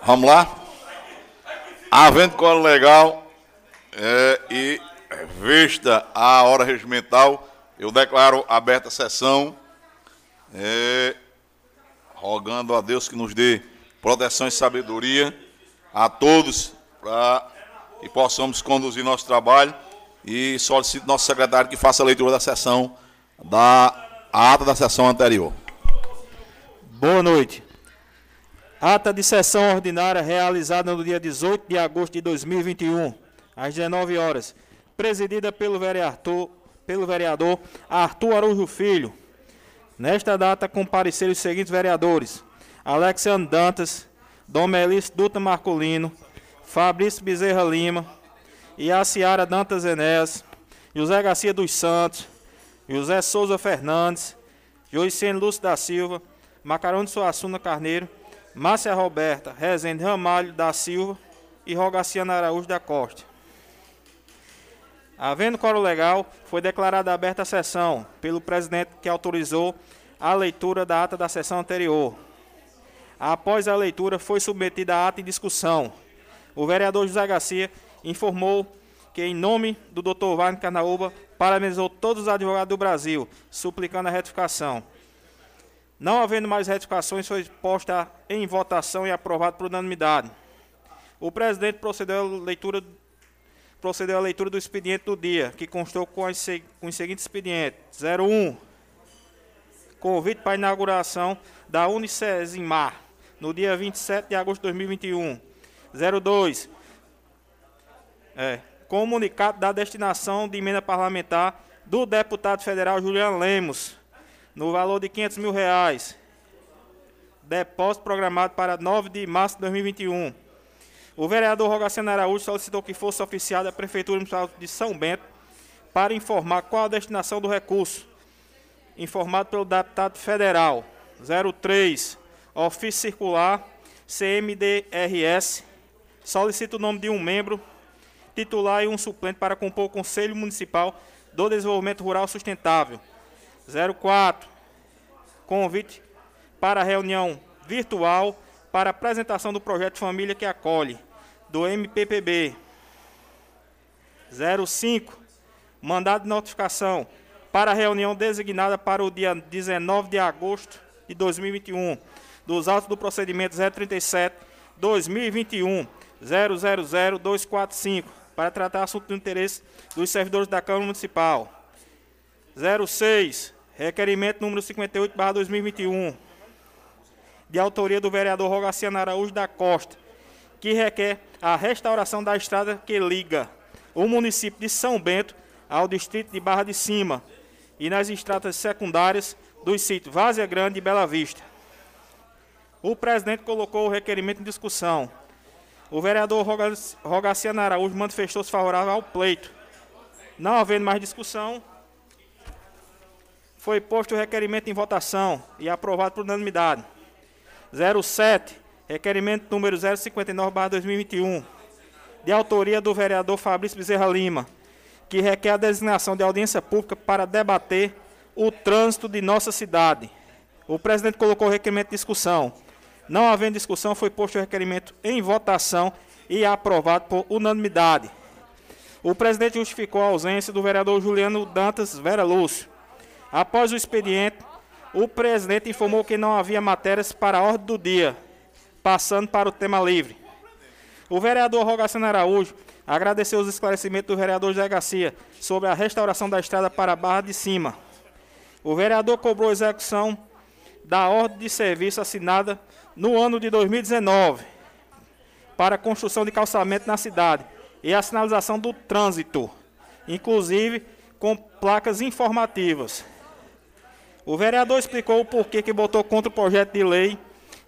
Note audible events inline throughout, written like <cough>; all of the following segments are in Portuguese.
Vamos lá? Havendo colo legal é, e vista a hora regimental, eu declaro aberta a sessão, é, rogando a Deus que nos dê proteção e sabedoria a todos para que possamos conduzir nosso trabalho e solicito nosso secretário que faça a leitura da sessão da ata da sessão anterior. Boa noite. Ata de sessão ordinária realizada no dia 18 de agosto de 2021, às 19 horas, presidida pelo vereador, pelo vereador Arthur Araújo Filho. Nesta data compareceram os seguintes vereadores: Alexandre Dantas, Domelis Dutra Marcolino, Fabrício Bezerra Lima, Iaciara Dantas Enéas, José Garcia dos Santos, José Souza Fernandes, Joicene Lúcio da Silva, Macarão de Suassuna Carneiro, Márcia Roberta Rezende Ramalho da Silva e Rogaciana Araújo da Costa. Havendo coro legal, foi declarada aberta a sessão pelo presidente que autorizou a leitura da ata da sessão anterior. Após a leitura, foi submetida a ata em discussão. O vereador José Garcia informou que, em nome do Dr. Wagner Carnaúba, parabenizou todos os advogados do Brasil, suplicando a retificação. Não havendo mais retificações, foi posta em votação e aprovado por unanimidade. O presidente procedeu à leitura, procedeu à leitura do expediente do dia, que constou com, as, com os seguintes expedientes: 01. Convite para a inauguração da Unicesimar, no dia 27 de agosto de 2021. 02. É, comunicado da destinação de emenda parlamentar do deputado federal Juliano Lemos, no valor de 500 mil reais. Depósito programado para 9 de março de 2021. O vereador Rogaciano Araújo solicitou que fosse oficiada a Prefeitura Municipal de São Bento para informar qual a destinação do recurso. Informado pelo deputado federal 03, ofício circular CMDRS, solicita o nome de um membro titular e um suplente para compor o Conselho Municipal do Desenvolvimento Rural Sustentável. 04. Convite para reunião virtual para apresentação do projeto Família que Acolhe, do MPPB. 05. Mandado de notificação para reunião designada para o dia 19 de agosto de 2021, dos autos do procedimento 037 2021 000245, para tratar assunto de interesse dos servidores da Câmara Municipal. 06. Requerimento número 58, 2021, de autoria do vereador Rogaciano Araújo da Costa, que requer a restauração da estrada que liga o município de São Bento ao distrito de Barra de Cima e nas estradas secundárias dos sítios Vazia Grande e Bela Vista. O presidente colocou o requerimento em discussão. O vereador Rogaciano Araújo manifestou-se favorável ao pleito. Não havendo mais discussão, foi posto o requerimento em votação e aprovado por unanimidade. 07, requerimento número 059/2021, de autoria do vereador Fabrício Bezerra Lima, que requer a designação de audiência pública para debater o trânsito de nossa cidade. O presidente colocou o requerimento em discussão. Não havendo discussão, foi posto o requerimento em votação e aprovado por unanimidade. O presidente justificou a ausência do vereador Juliano Dantas Vera Lúcio. Após o expediente, o presidente informou que não havia matérias para a ordem do dia, passando para o tema livre. O vereador Rogaciano Araújo agradeceu os esclarecimentos do vereador José Garcia sobre a restauração da estrada para a Barra de Cima. O vereador cobrou execução da ordem de serviço assinada no ano de 2019 para a construção de calçamento na cidade e a sinalização do trânsito, inclusive com placas informativas. O vereador explicou o porquê que votou contra o projeto de lei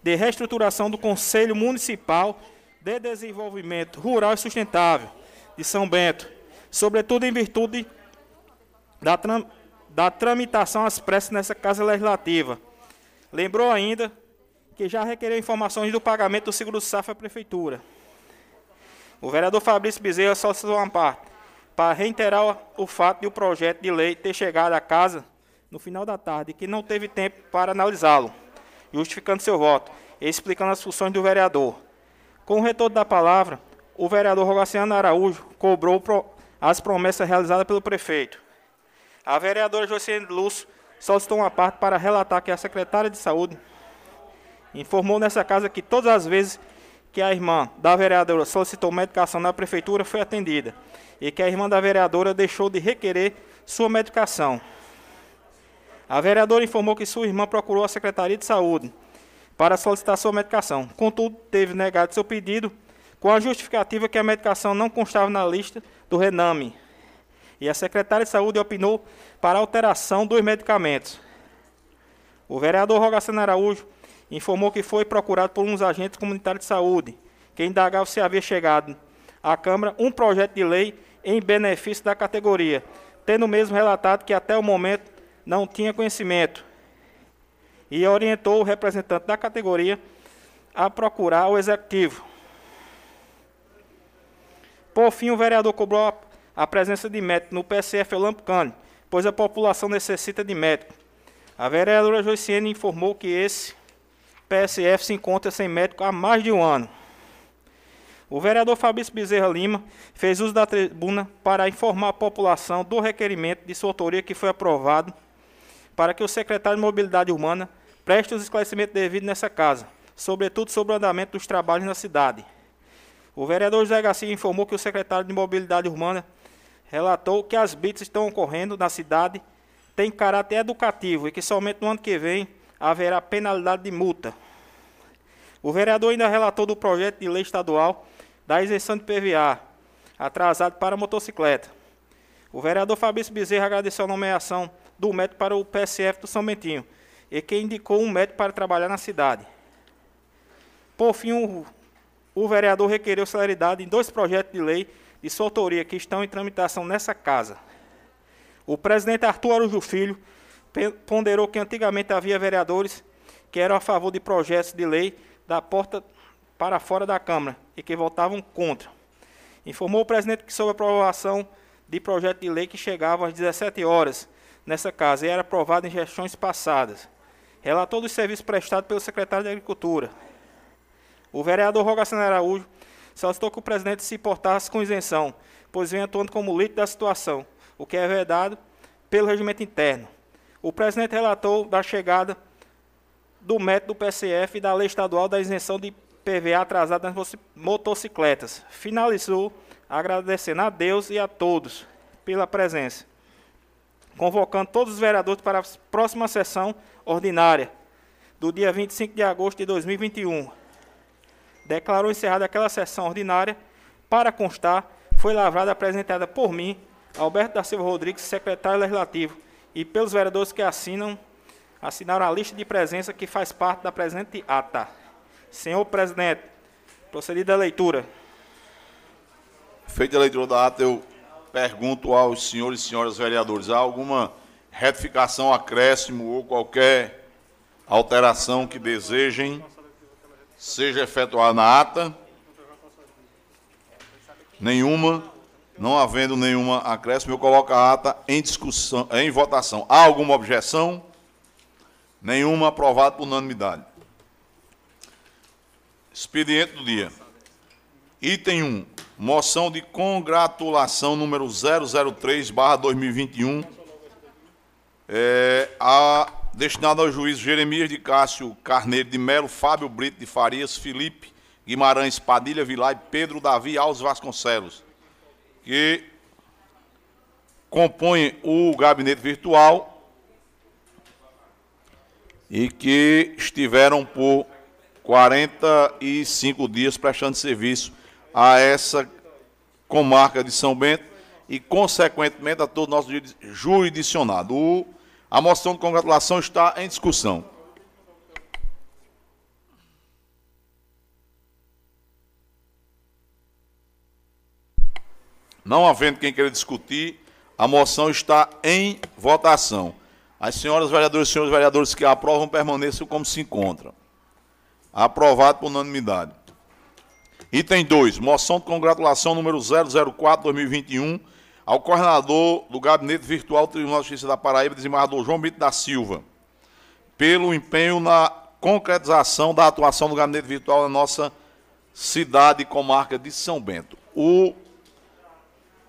de reestruturação do Conselho Municipal de Desenvolvimento Rural e Sustentável de São Bento, sobretudo em virtude da, tram da tramitação às pressas nessa Casa Legislativa. Lembrou ainda que já requereu informações do pagamento do seguro safra à Prefeitura. O vereador Fabrício Bezerra solicitou uma parte para reiterar o fato de o projeto de lei ter chegado à Casa no final da tarde, que não teve tempo para analisá-lo, justificando seu voto e explicando as funções do vereador. Com o retorno da palavra, o vereador Rogaciano Araújo cobrou as promessas realizadas pelo prefeito. A vereadora Josiane Lúcio solicitou uma parte para relatar que a secretária de saúde informou nessa casa que todas as vezes que a irmã da vereadora solicitou medicação na prefeitura foi atendida e que a irmã da vereadora deixou de requerer sua medicação. A vereadora informou que sua irmã procurou a Secretaria de Saúde para solicitar sua medicação. Contudo, teve negado seu pedido com a justificativa que a medicação não constava na lista do Rename. E a secretária de Saúde opinou para alteração dos medicamentos. O vereador Rogaceno Araújo informou que foi procurado por uns agentes comunitários de saúde, que indagava se havia chegado à Câmara um projeto de lei em benefício da categoria, tendo mesmo relatado que até o momento não tinha conhecimento e orientou o representante da categoria a procurar o executivo. Por fim, o vereador cobrou a presença de médico no PSF Lampcane, pois a população necessita de médico. A vereadora Joiciene informou que esse PSF se encontra sem médico há mais de um ano. O vereador Fabrício Bezerra Lima fez uso da tribuna para informar a população do requerimento de sua autoria que foi aprovado para que o secretário de Mobilidade Urbana preste os esclarecimentos devidos nessa casa, sobretudo sobre o andamento dos trabalhos na cidade. O vereador José Garcia informou que o secretário de Mobilidade Urbana relatou que as BITs estão ocorrendo na cidade têm caráter educativo e que somente no ano que vem haverá penalidade de multa. O vereador ainda relatou do projeto de lei estadual da isenção de PVA, atrasado para motocicleta. O vereador Fabrício Bezerra agradeceu a nomeação do médico para o PSF do São Bentinho e que indicou um médico para trabalhar na cidade. Por fim, o, o vereador requereu celeridade em dois projetos de lei de sua autoria que estão em tramitação nessa casa. O presidente Arthur Arujo Filho ponderou que antigamente havia vereadores que eram a favor de projetos de lei da porta para fora da Câmara e que votavam contra. Informou o presidente que sob a aprovação de projeto de lei que chegava às 17 horas nessa casa e era aprovado em gestões passadas. Relatou dos serviços prestados pelo secretário de Agricultura. O vereador Rogaciano Araújo solicitou que o presidente se portasse com isenção, pois vem atuando como líder da situação, o que é vedado pelo regimento interno. O presidente relatou da chegada do método do PCF e da lei estadual da isenção de PVA atrasada nas motocicletas. Finalizou agradecendo a Deus e a todos pela presença, convocando todos os vereadores para a próxima sessão ordinária do dia 25 de agosto de 2021. Declarou encerrada aquela sessão ordinária. Para constar, foi lavrada apresentada por mim, Alberto da Silva Rodrigues, secretário legislativo, e pelos vereadores que assinam, assinaram a lista de presença que faz parte da presente ata. Senhor presidente, procedida a leitura. Feita a leitura da ata, eu pergunto aos senhores e senhoras vereadores, há alguma retificação, acréscimo ou qualquer alteração que desejem seja efetuada na ata? Nenhuma. Não havendo nenhuma acréscimo, eu coloco a ata em discussão, em votação. Há alguma objeção? Nenhuma aprovada por unanimidade. Expediente do dia. Item 1. Moção de congratulação número 003/2021 é, a, destinada ao juiz Jeremias de Cássio Carneiro de Melo, Fábio Brito de Farias, Felipe Guimarães Padilha Vilar e Pedro Davi Alves Vasconcelos que compõem o gabinete virtual e que estiveram por 45 dias prestando serviço a essa comarca de São Bento e, consequentemente, a todo nosso jurisdicionado. O, a moção de congratulação está em discussão. Não havendo quem queira discutir, a moção está em votação. As senhoras vereadoras e senhores vereadores que aprovam permaneçam como se encontram. Aprovado por unanimidade. Item 2. Moção de congratulação número 004-2021 ao coordenador do Gabinete Virtual do Tribunal de Justiça da Paraíba, desembargador João Brito da Silva, pelo empenho na concretização da atuação do Gabinete Virtual na nossa cidade e comarca de São Bento. O,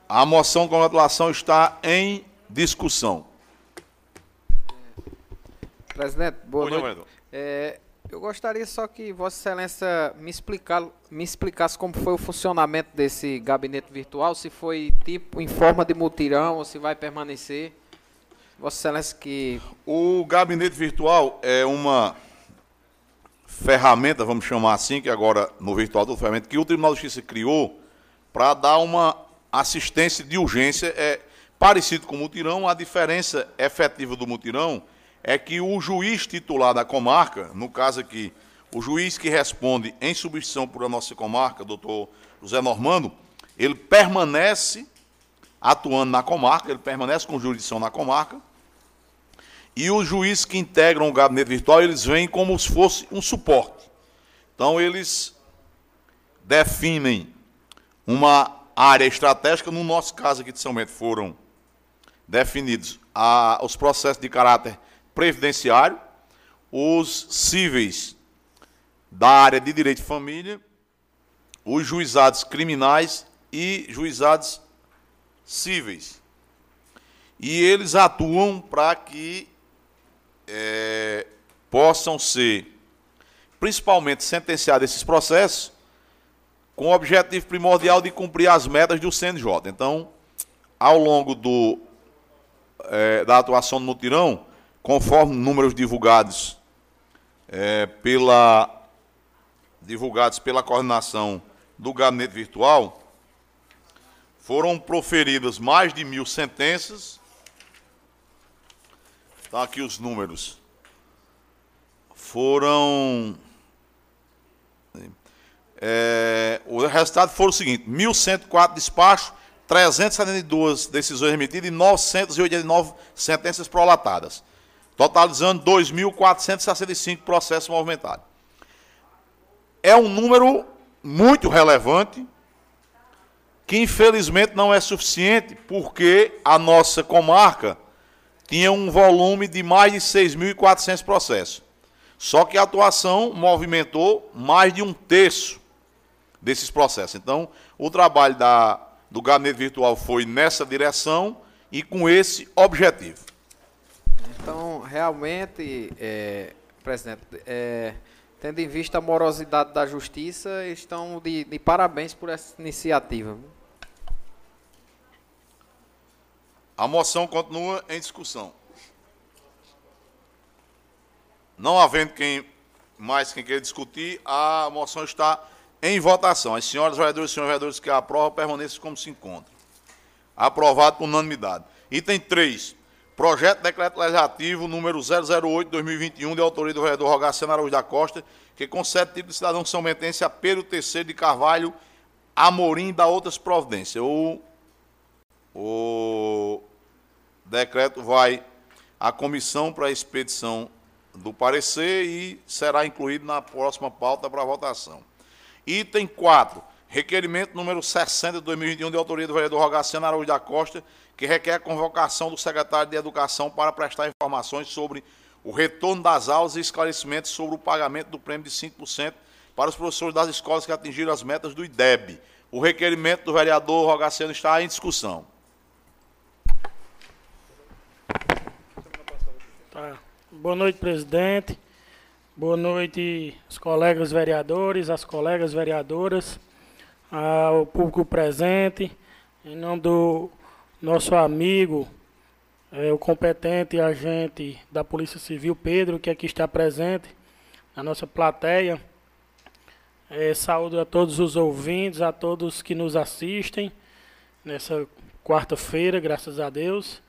a moção de congratulação está em discussão. Presidente, boa noite. É, eu gostaria só que Vossa Excelência me, explicar, me explicasse como foi o funcionamento desse gabinete virtual, se foi tipo em forma de mutirão ou se vai permanecer. Vossa Excelência que. O gabinete virtual é uma ferramenta, vamos chamar assim, que agora no virtual do ferramenta, que o Tribunal de Justiça criou para dar uma assistência de urgência. É parecido com o mutirão, a diferença efetiva do mutirão é que o juiz titular da comarca, no caso aqui, o juiz que responde em substituição por a nossa comarca, doutor José Normando, ele permanece atuando na comarca, ele permanece com jurisdição na comarca, e os juízes que integram o gabinete virtual, eles vêm como se fosse um suporte. Então, eles definem uma área estratégica, no nosso caso aqui de São Bento, foram definidos a, os processos de caráter previdenciário, os cíveis da área de direito de família, os juizados criminais e juizados cíveis. E eles atuam para que é, possam ser, principalmente, sentenciados esses processos com o objetivo primordial de cumprir as metas do CNJ. Então, ao longo do, é, da atuação no mutirão, conforme números divulgados é, pela divulgados pela coordenação do gabinete virtual, foram proferidas mais de mil sentenças. Estão tá aqui os números. Foram. É, o resultado foi o seguinte: 1.104 despachos, 372 decisões emitidas e 989 sentenças prolatadas totalizando 2.465 processos movimentados. É um número muito relevante, que infelizmente não é suficiente, porque a nossa comarca tinha um volume de mais de 6.400 processos. Só que a atuação movimentou mais de um terço desses processos. Então, o trabalho da, do gabinete virtual foi nessa direção e com esse objetivo. Então, realmente, é, presidente, é, tendo em vista a morosidade da justiça, estão de, de parabéns por essa iniciativa. A moção continua em discussão. Não havendo quem mais quem queira discutir, a moção está em votação. As senhoras vereadoras e senhores vereadores que aprovam permaneçam como se encontram. Aprovado por unanimidade. Item 3. Projeto de Decreto Legislativo número 008-2021, de autoria do vereador Rogaciano Araújo da Costa, que concede título de cidadão São Bentense a Pedro III de Carvalho Amorim da outras providências. O, o decreto vai à comissão para a expedição do parecer e será incluído na próxima pauta para votação. Item 4. Requerimento número 60 de 2021, de autoria do vereador Rogaciano Araújo da Costa, que requer a convocação do secretário de Educação para prestar informações sobre o retorno das aulas e esclarecimentos sobre o pagamento do prêmio de 5% para os professores das escolas que atingiram as metas do IDEB. O requerimento do vereador Rogaciano está em discussão. Tá. Boa noite, presidente. Boa noite, os colegas vereadores, as colegas vereadoras, ao público presente. Em nome do nosso amigo, é, o competente agente da Polícia Civil, Pedro, que aqui está presente na nossa plateia. É, saúdo a todos os ouvintes, a todos que nos assistem nessa quarta-feira, graças a Deus.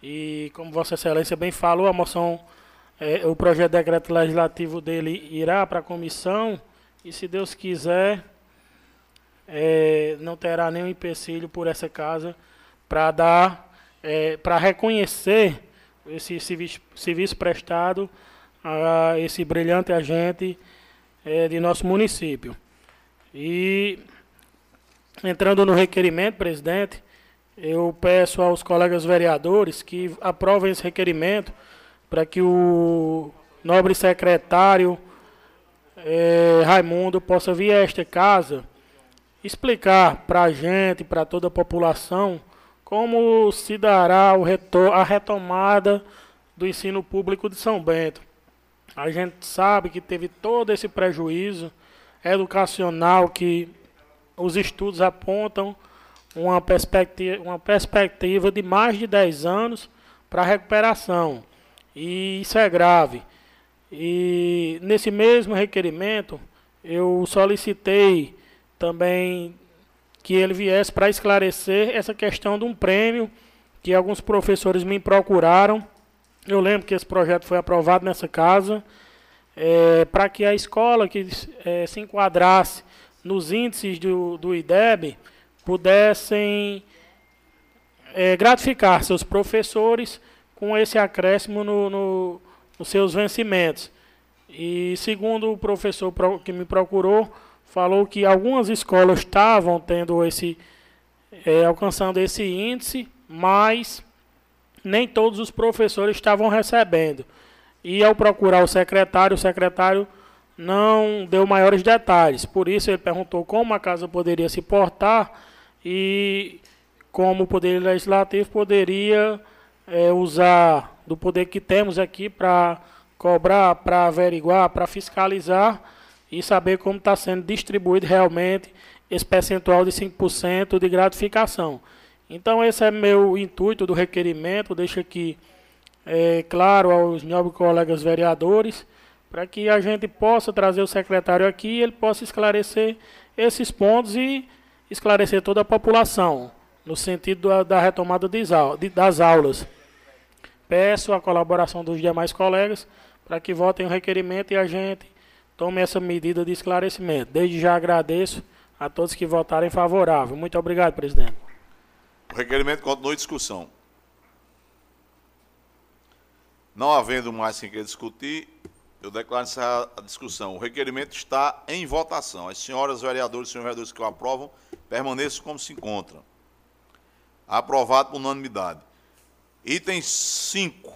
E como Vossa Excelência bem falou, a moção, é, o projeto de decreto legislativo dele irá para a comissão e, se Deus quiser, é, não terá nenhum empecilho por essa casa para dar, é, para reconhecer esse serviço, serviço, prestado a esse brilhante agente é, de nosso município. E entrando no requerimento, presidente, eu peço aos colegas vereadores que aprovem esse requerimento para que o nobre secretário é, Raimundo possa vir a esta casa explicar para a gente, para toda a população, como se dará a retomada do ensino público de São Bento. A gente sabe que teve todo esse prejuízo educacional que os estudos apontam uma perspectiva, uma perspectiva de mais de 10 anos para recuperação. E isso é grave. E nesse mesmo requerimento, eu solicitei também que ele viesse para esclarecer essa questão de um prêmio que alguns professores me procuraram. Eu lembro que esse projeto foi aprovado nessa casa, é, para que a escola que é, se enquadrasse nos índices do, do IDEB pudessem é, gratificar seus professores com esse acréscimo no, no, nos seus vencimentos. E segundo o professor que me procurou, falou que algumas escolas estavam tendo esse é, alcançando esse índice, mas nem todos os professores estavam recebendo. E ao procurar o secretário, o secretário não deu maiores detalhes. Por isso ele perguntou como a casa poderia se portar e como o Poder Legislativo poderia é, usar do poder que temos aqui para cobrar, para averiguar, para fiscalizar e saber como está sendo distribuído realmente esse percentual de 5% de gratificação. Então, esse é meu intuito do requerimento, deixo aqui é, claro aos nobres colegas vereadores, para que a gente possa trazer o secretário aqui e ele possa esclarecer esses pontos e esclarecer toda a população, no sentido da, da retomada das aulas. Peço a colaboração dos demais colegas para que votem o requerimento e a gente tome essa medida de esclarecimento. Desde já agradeço a todos que votarem favorável. Muito obrigado, presidente. O requerimento continua em discussão. Não havendo mais quem queira discutir, eu declaro encerrada a discussão. O requerimento está em votação. As senhoras vereadoras e senhores vereadores que o aprovam, permaneçam como se encontram. Aprovado por unanimidade. Item 5.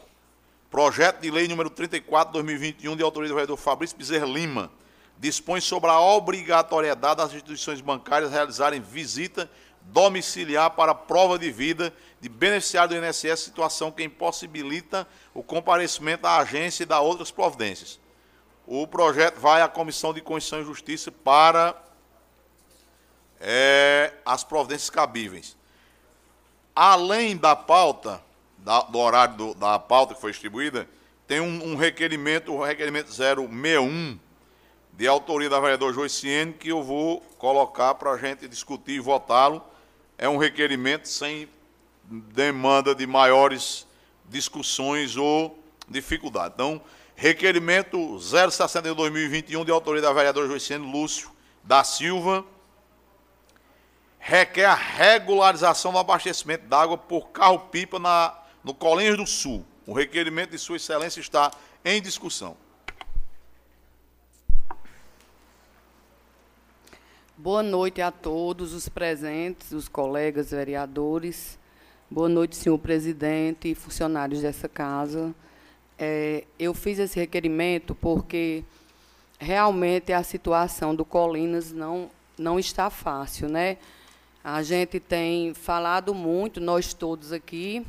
Projeto de lei número 34, 2021, de autoria do vereador Fabrício Bezerra Lima, dispõe sobre a obrigatoriedade das instituições bancárias realizarem visita domiciliar para prova de vida de beneficiário do INSS, situação que impossibilita o comparecimento à agência e da outras providências. O projeto vai à Comissão de Constituição e Justiça para é, as providências cabíveis. Além da pauta, da, do horário do, da pauta que foi distribuída, tem um, um requerimento, o requerimento 061, de autoria da vereadora Joiciene, que eu vou colocar para a gente discutir e votá-lo. É um requerimento sem demanda de maiores discussões ou dificuldade. Então, requerimento 060 de 2021, de autoria da vereadora Joiciene Lúcio da Silva, requer a regularização do abastecimento d'água por carro-pipa no Colinhos do Sul. O requerimento de Sua Excelência está em discussão. Boa noite a todos os presentes, os colegas vereadores. Boa noite, senhor presidente e funcionários dessa casa. É, eu fiz esse requerimento porque realmente a situação do Colinas não, não está fácil, né? A gente tem falado muito, nós todos aqui,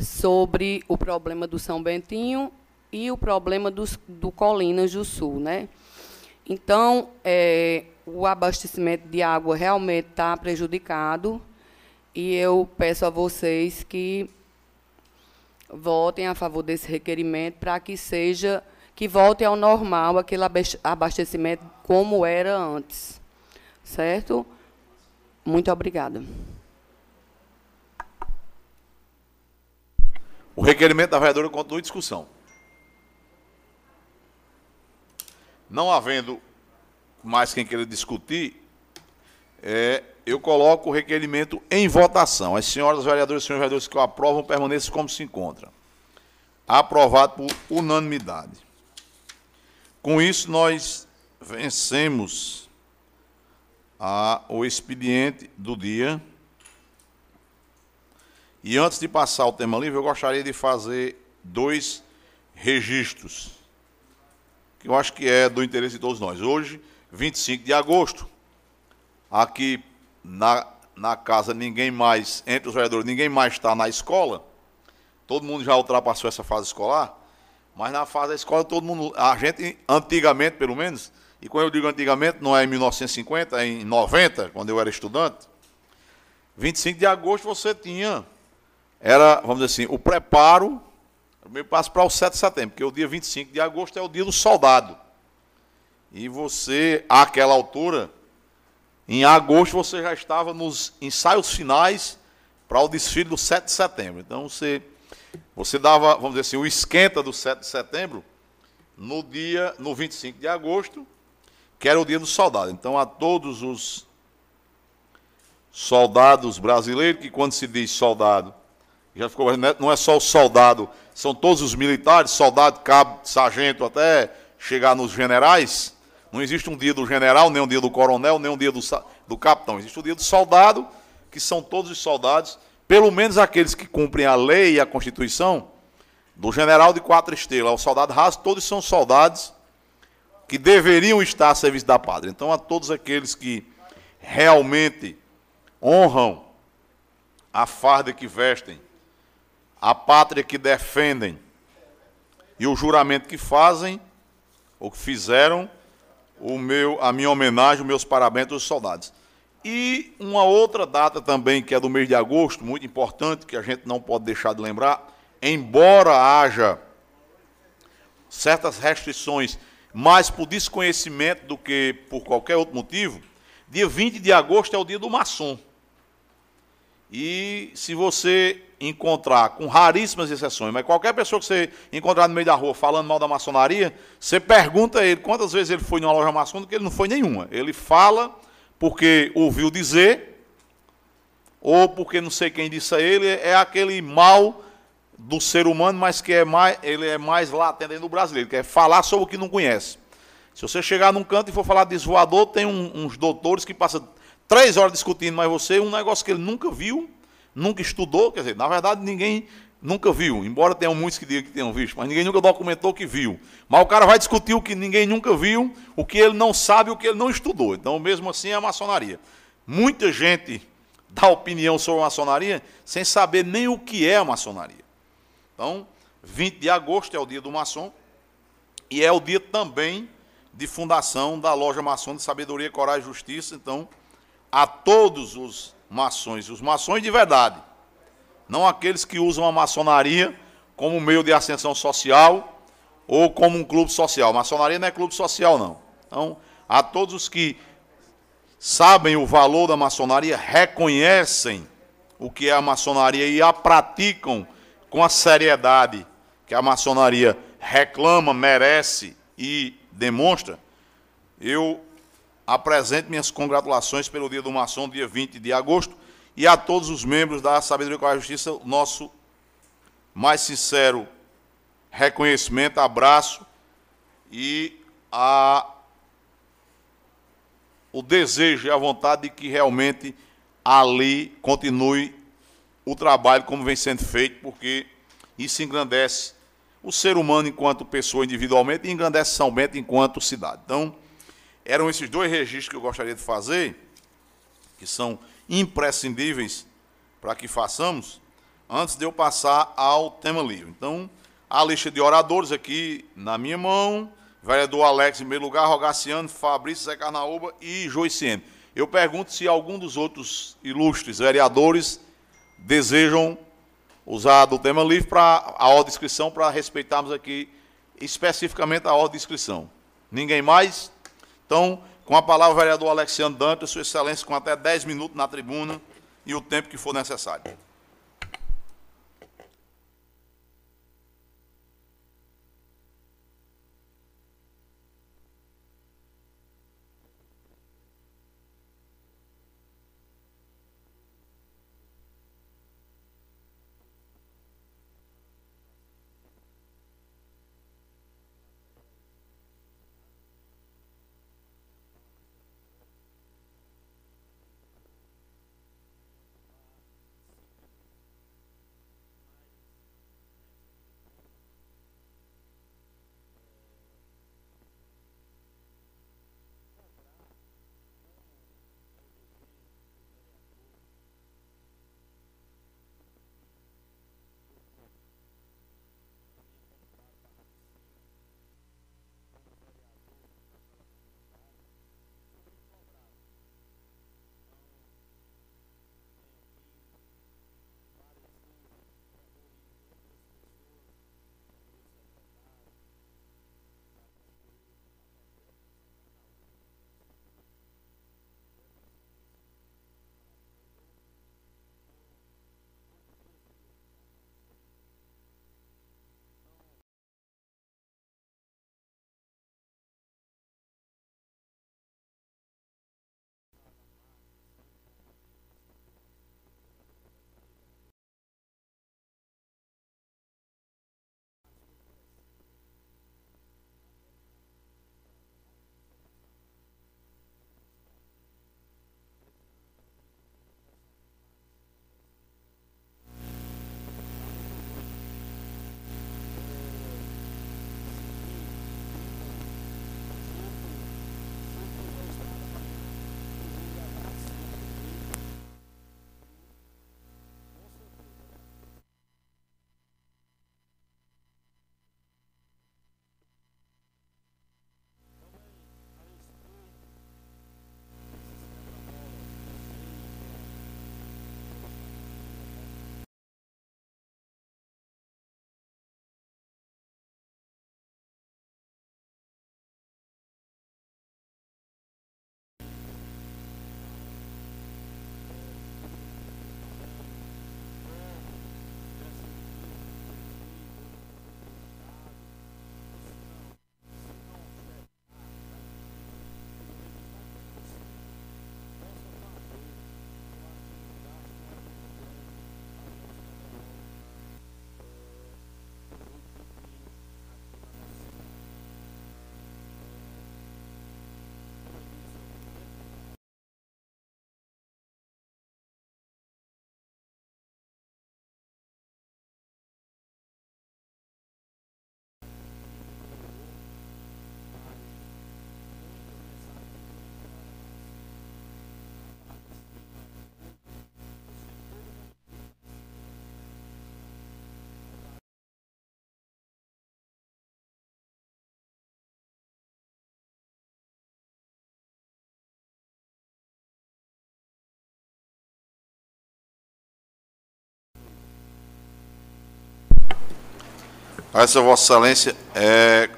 sobre o problema do São Bentinho e o problema dos, do Colinas do Sul, né? Então, é, o abastecimento de água realmente está prejudicado e eu peço a vocês que votem a favor desse requerimento para que seja que volte ao normal aquele abastecimento como era antes. Certo? Muito obrigada. O requerimento da vereadora continua em discussão. Não havendo mais quem queira discutir, é, eu coloco o requerimento em votação. As senhoras vereadoras e senhores vereadores que o aprovam permaneçam como se encontram. Aprovado por unanimidade. Com isso, nós vencemos a, o expediente do dia. E antes de passar o tema livre, eu gostaria de fazer dois registros, que eu acho que é do interesse de todos nós. Hoje, 25 de agosto, aqui na, na casa, ninguém mais, entre os vereadores, ninguém mais está na escola, todo mundo já ultrapassou essa fase escolar, mas na fase da escola, todo mundo, a gente, antigamente pelo menos, e quando eu digo antigamente, não é em 1950, é em 90, quando eu era estudante, 25 de agosto você tinha, era, vamos dizer assim, o preparo, o meu passo para o 7 de setembro, porque o dia 25 de agosto é o dia do soldado. E você, àquela altura, em agosto, você já estava nos ensaios finais para o desfile do 7 de setembro. Então você, você dava, vamos dizer assim, o esquenta do 7 de setembro no dia, no 25 de agosto, que era o dia do soldado. Então a todos os soldados brasileiros, que quando se diz soldado, já ficou, não é só o soldado, são todos os militares, soldado, cabo, sargento, até chegar nos generais. Não existe um dia do general, nem um dia do coronel, nem um dia do, do capitão. Existe o dia do soldado, que são todos os soldados, pelo menos aqueles que cumprem a lei e a Constituição, do general de quatro estrelas ao soldado raso, todos são soldados que deveriam estar a serviço da pátria. Então, a todos aqueles que realmente honram a farda que vestem, a pátria que defendem e o juramento que fazem, ou que fizeram, o meu, a minha homenagem, os meus parabéns aos soldados. E uma outra data também, que é do mês de agosto, muito importante, que a gente não pode deixar de lembrar, embora haja certas restrições mais por desconhecimento do que por qualquer outro motivo, dia 20 de agosto é o dia do maçom. E se você encontrar, com raríssimas exceções, mas qualquer pessoa que você encontrar no meio da rua falando mal da maçonaria, você pergunta a ele quantas vezes ele foi numa loja maçônica, ele não foi nenhuma. Ele fala porque ouviu dizer, ou porque não sei quem disse a ele, é aquele mal do ser humano, mas que é mais, ele é mais latente dentro do brasileiro, que é falar sobre o que não conhece. Se você chegar num canto e for falar de esvoador, tem um, uns doutores que passam três horas discutindo mais você, um negócio que ele nunca viu, nunca estudou, quer dizer, na verdade ninguém nunca viu, embora tenham muitos que digam que tenham visto, mas ninguém nunca documentou que viu. Mas o cara vai discutir o que ninguém nunca viu, o que ele não sabe, o que ele não estudou. Então, mesmo assim, é a maçonaria. Muita gente dá opinião sobre a maçonaria sem saber nem o que é a maçonaria. Então, 20 de agosto é o dia do maçom e é o dia também de fundação da loja maçom de sabedoria, coragem e justiça. Então, a todos os maçons, os maçons de verdade, não aqueles que usam a maçonaria como meio de ascensão social ou como um clube social. Maçonaria não é clube social, não. Então, a todos os que sabem o valor da maçonaria, reconhecem o que é a maçonaria e a praticam com a seriedade que a maçonaria reclama, merece e demonstra, eu apresento minhas congratulações pelo Dia do Maçom, dia 20 de agosto, e a todos os membros da Sabedoria com a Justiça, nosso mais sincero reconhecimento, abraço e a, o desejo e a vontade de que realmente ali continue o trabalho como vem sendo feito, porque isso engrandece o ser humano enquanto pessoa individualmente e engrandece São Bento enquanto cidade. Então, eram esses dois registros que eu gostaria de fazer, que são imprescindíveis para que façamos, antes de eu passar ao tema livre. Então, a lista de oradores aqui na minha mão, vereador Alex em primeiro lugar, Rogaciano, Fabrício Zé Carnaúba e Joiciene. Eu pergunto se algum dos outros ilustres vereadores desejam usar do tema livre para a ordem de inscrição, para respeitarmos aqui especificamente a ordem de inscrição. Ninguém mais? Então, com a palavra, o vereador Alexandre Dantas, Sua Excelência, com até 10 minutos na tribuna e o tempo que for necessário. Essa Vossa Excelência, é,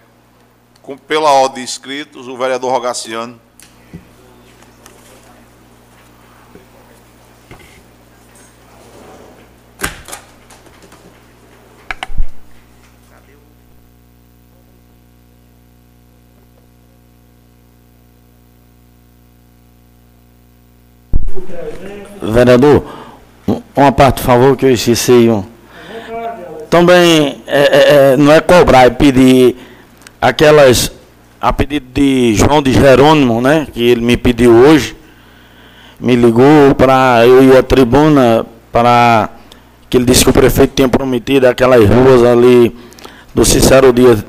com, pela ordem de inscritos, o vereador Rogaciano. Vereador, uma parte, por favor, que eu esqueci. Um. Também é, é, é, não é cobrar, é pedir aquelas, a pedido de João de Jerônimo, né, que ele me pediu hoje, me ligou para eu ir à tribuna para que ele disse que o prefeito tinha prometido aquelas ruas ali do Cicero Dias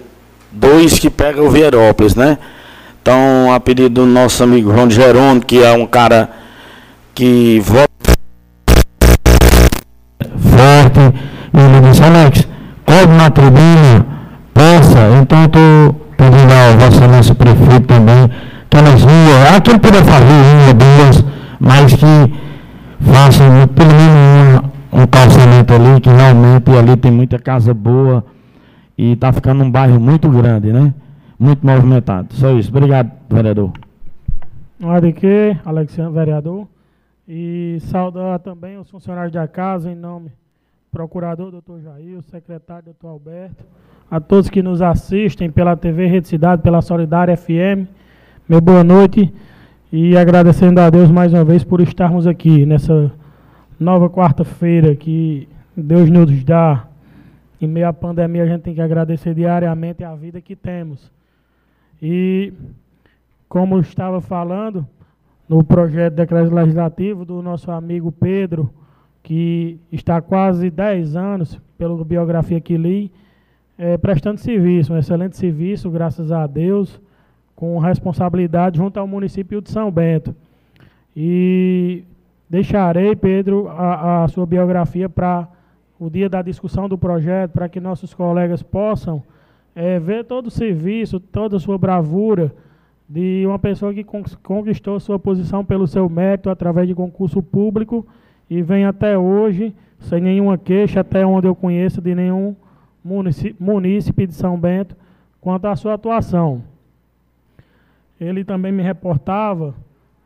2 que pega o Vierópolis, né? Então, a pedido do nosso amigo João de Jerônimo, que é um cara que vota forte, e ele disse, Alex, cobre na tribuna, peça, então estou pedindo ao Vossa Excelência Prefeito também, que elas ruas, aqui ele puder fazer uma, duas, mas que faça pelo menos um, um calçamento ali, que realmente ali tem muita casa boa e está ficando um bairro muito grande, né? Muito movimentado. Só isso. Obrigado, vereador. Hora que, Alexandre, vereador. E saudar também os funcionários da casa, em nome procurador doutor Jair, o secretário doutor Alberto, a todos que nos assistem pela TV Rede Cidade, pela Solidária FM. Meu boa noite e agradecendo a Deus mais uma vez por estarmos aqui nessa nova quarta-feira que Deus nos dá. Em meio à pandemia, a gente tem que agradecer diariamente a vida que temos. E, como estava falando, no projeto de decreto legislativo do nosso amigo Pedro, que está há quase 10 anos, pela biografia que li, é, prestando serviço, um excelente serviço, graças a Deus, com responsabilidade junto ao município de São Bento. E deixarei, Pedro, a, a sua biografia para o dia da discussão do projeto, para que nossos colegas possam é, ver todo o serviço, toda a sua bravura, de uma pessoa que conquistou sua posição pelo seu mérito através de concurso público e vem até hoje sem nenhuma queixa, até onde eu conheço, de nenhum munícipe de São Bento quanto à sua atuação. Ele também me reportava,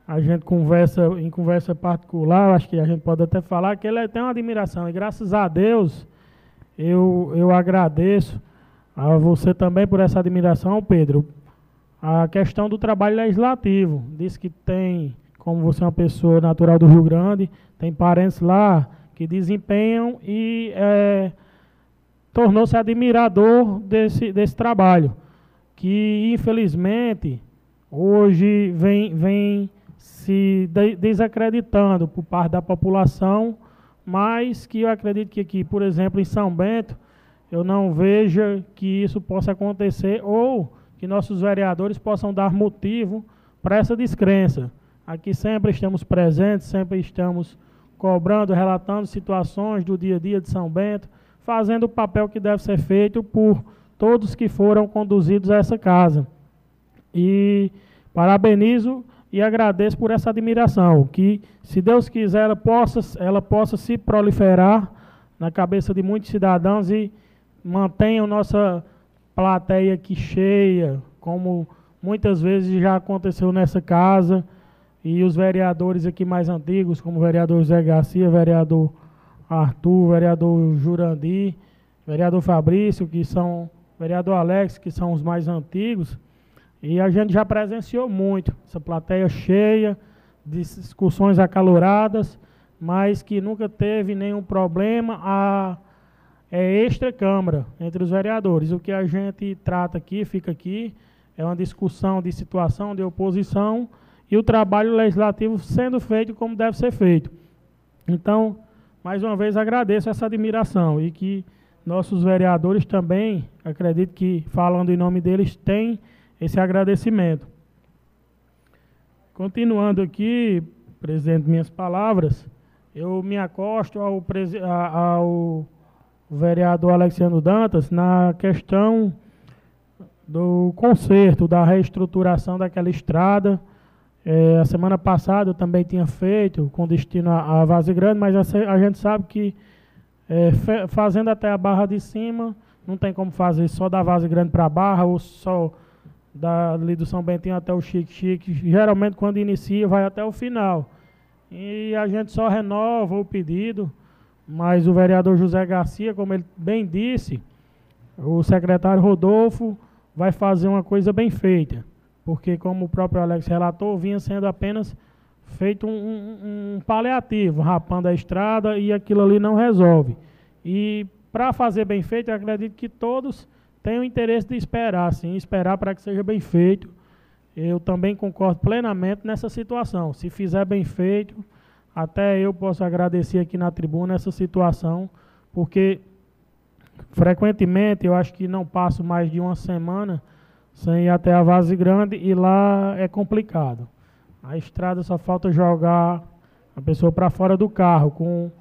a gente conversa em conversa particular, acho que a gente pode até falar que ele tem uma admiração, e graças a Deus eu, eu agradeço a você também por essa admiração, Pedro, a questão do trabalho legislativo. Diz que tem, como você é uma pessoa natural do Rio Grande, tem parentes lá que desempenham e é, tornou-se admirador desse, desse trabalho, que infelizmente hoje vem, vem se de, desacreditando por parte da população, mas que eu acredito que aqui, por exemplo, em São Bento, eu não veja que isso possa acontecer ou que nossos vereadores possam dar motivo para essa descrença. Aqui sempre estamos presentes, sempre estamos cobrando, relatando situações do dia a dia de São Bento, fazendo o papel que deve ser feito por todos que foram conduzidos a essa casa. E parabenizo e agradeço por essa admiração, que, se Deus quiser, ela possa, ela possa se proliferar na cabeça de muitos cidadãos e mantenha nossa plateia aqui cheia, como muitas vezes já aconteceu nessa casa, e os vereadores aqui mais antigos, como o vereador Zé Garcia, vereador Arthur, vereador Jurandir, vereador Fabrício, que são, vereador Alex, que são os mais antigos, e a gente já presenciou muito, essa plateia cheia, discussões acaloradas, mas que nunca teve nenhum problema. A é extra-câmara entre os vereadores. O que a gente trata aqui, fica aqui, é uma discussão de situação, de oposição, e o trabalho legislativo sendo feito como deve ser feito. Então, mais uma vez, agradeço essa admiração e que nossos vereadores também, acredito que, falando em nome deles, têm esse agradecimento. Continuando aqui, presidente, minhas palavras, eu me acosto ao, ao vereador Alexandre Dantas na questão do conserto, da reestruturação daquela estrada. É, a semana passada eu também tinha feito com destino a, a Grande, mas a, a gente sabe que é, fazendo até a Barra de Cima não tem como fazer só da Vaza Grande para Barra ou só dali do São Bentinho até o Chique Chique. Geralmente, quando inicia, vai até o final. E a gente só renova o pedido, mas o vereador José Garcia, como ele bem disse, o secretário Rodolfo vai fazer uma coisa bem feita. Porque, como o próprio Alex relatou, vinha sendo apenas feito um, um, um paliativo, rapando a estrada e aquilo ali não resolve. E para fazer bem feito, eu acredito que todos têm o interesse de esperar, sim, esperar para que seja bem feito. Eu também concordo plenamente nessa situação. Se fizer bem feito, até eu posso agradecer aqui na tribuna essa situação, porque frequentemente eu acho que não passo mais de uma semana sem ir até a Vase Grande e lá é complicado. A estrada só falta jogar a pessoa para fora do carro, com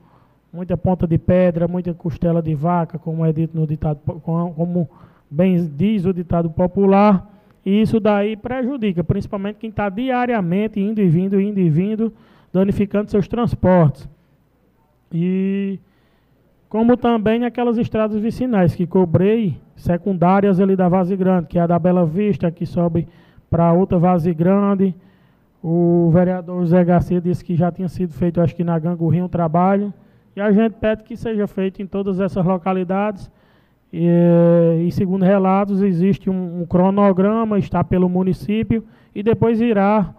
muita ponta de pedra, muita costela de vaca, como é dito no ditado, como bem diz o ditado popular, e isso daí prejudica, principalmente quem está diariamente indo e vindo, indo e vindo, danificando seus transportes. E como também aquelas estradas vicinais que cobrei, secundárias ali da Vase Grande, que é a da Bela Vista, que sobe para outra Vase Grande, o vereador José Garcia disse que já tinha sido feito, acho que na Gangurrinha, um trabalho. E a gente pede que seja feito em todas essas localidades. E, e segundo relatos, existe um, um, cronograma, está pelo município, e depois irá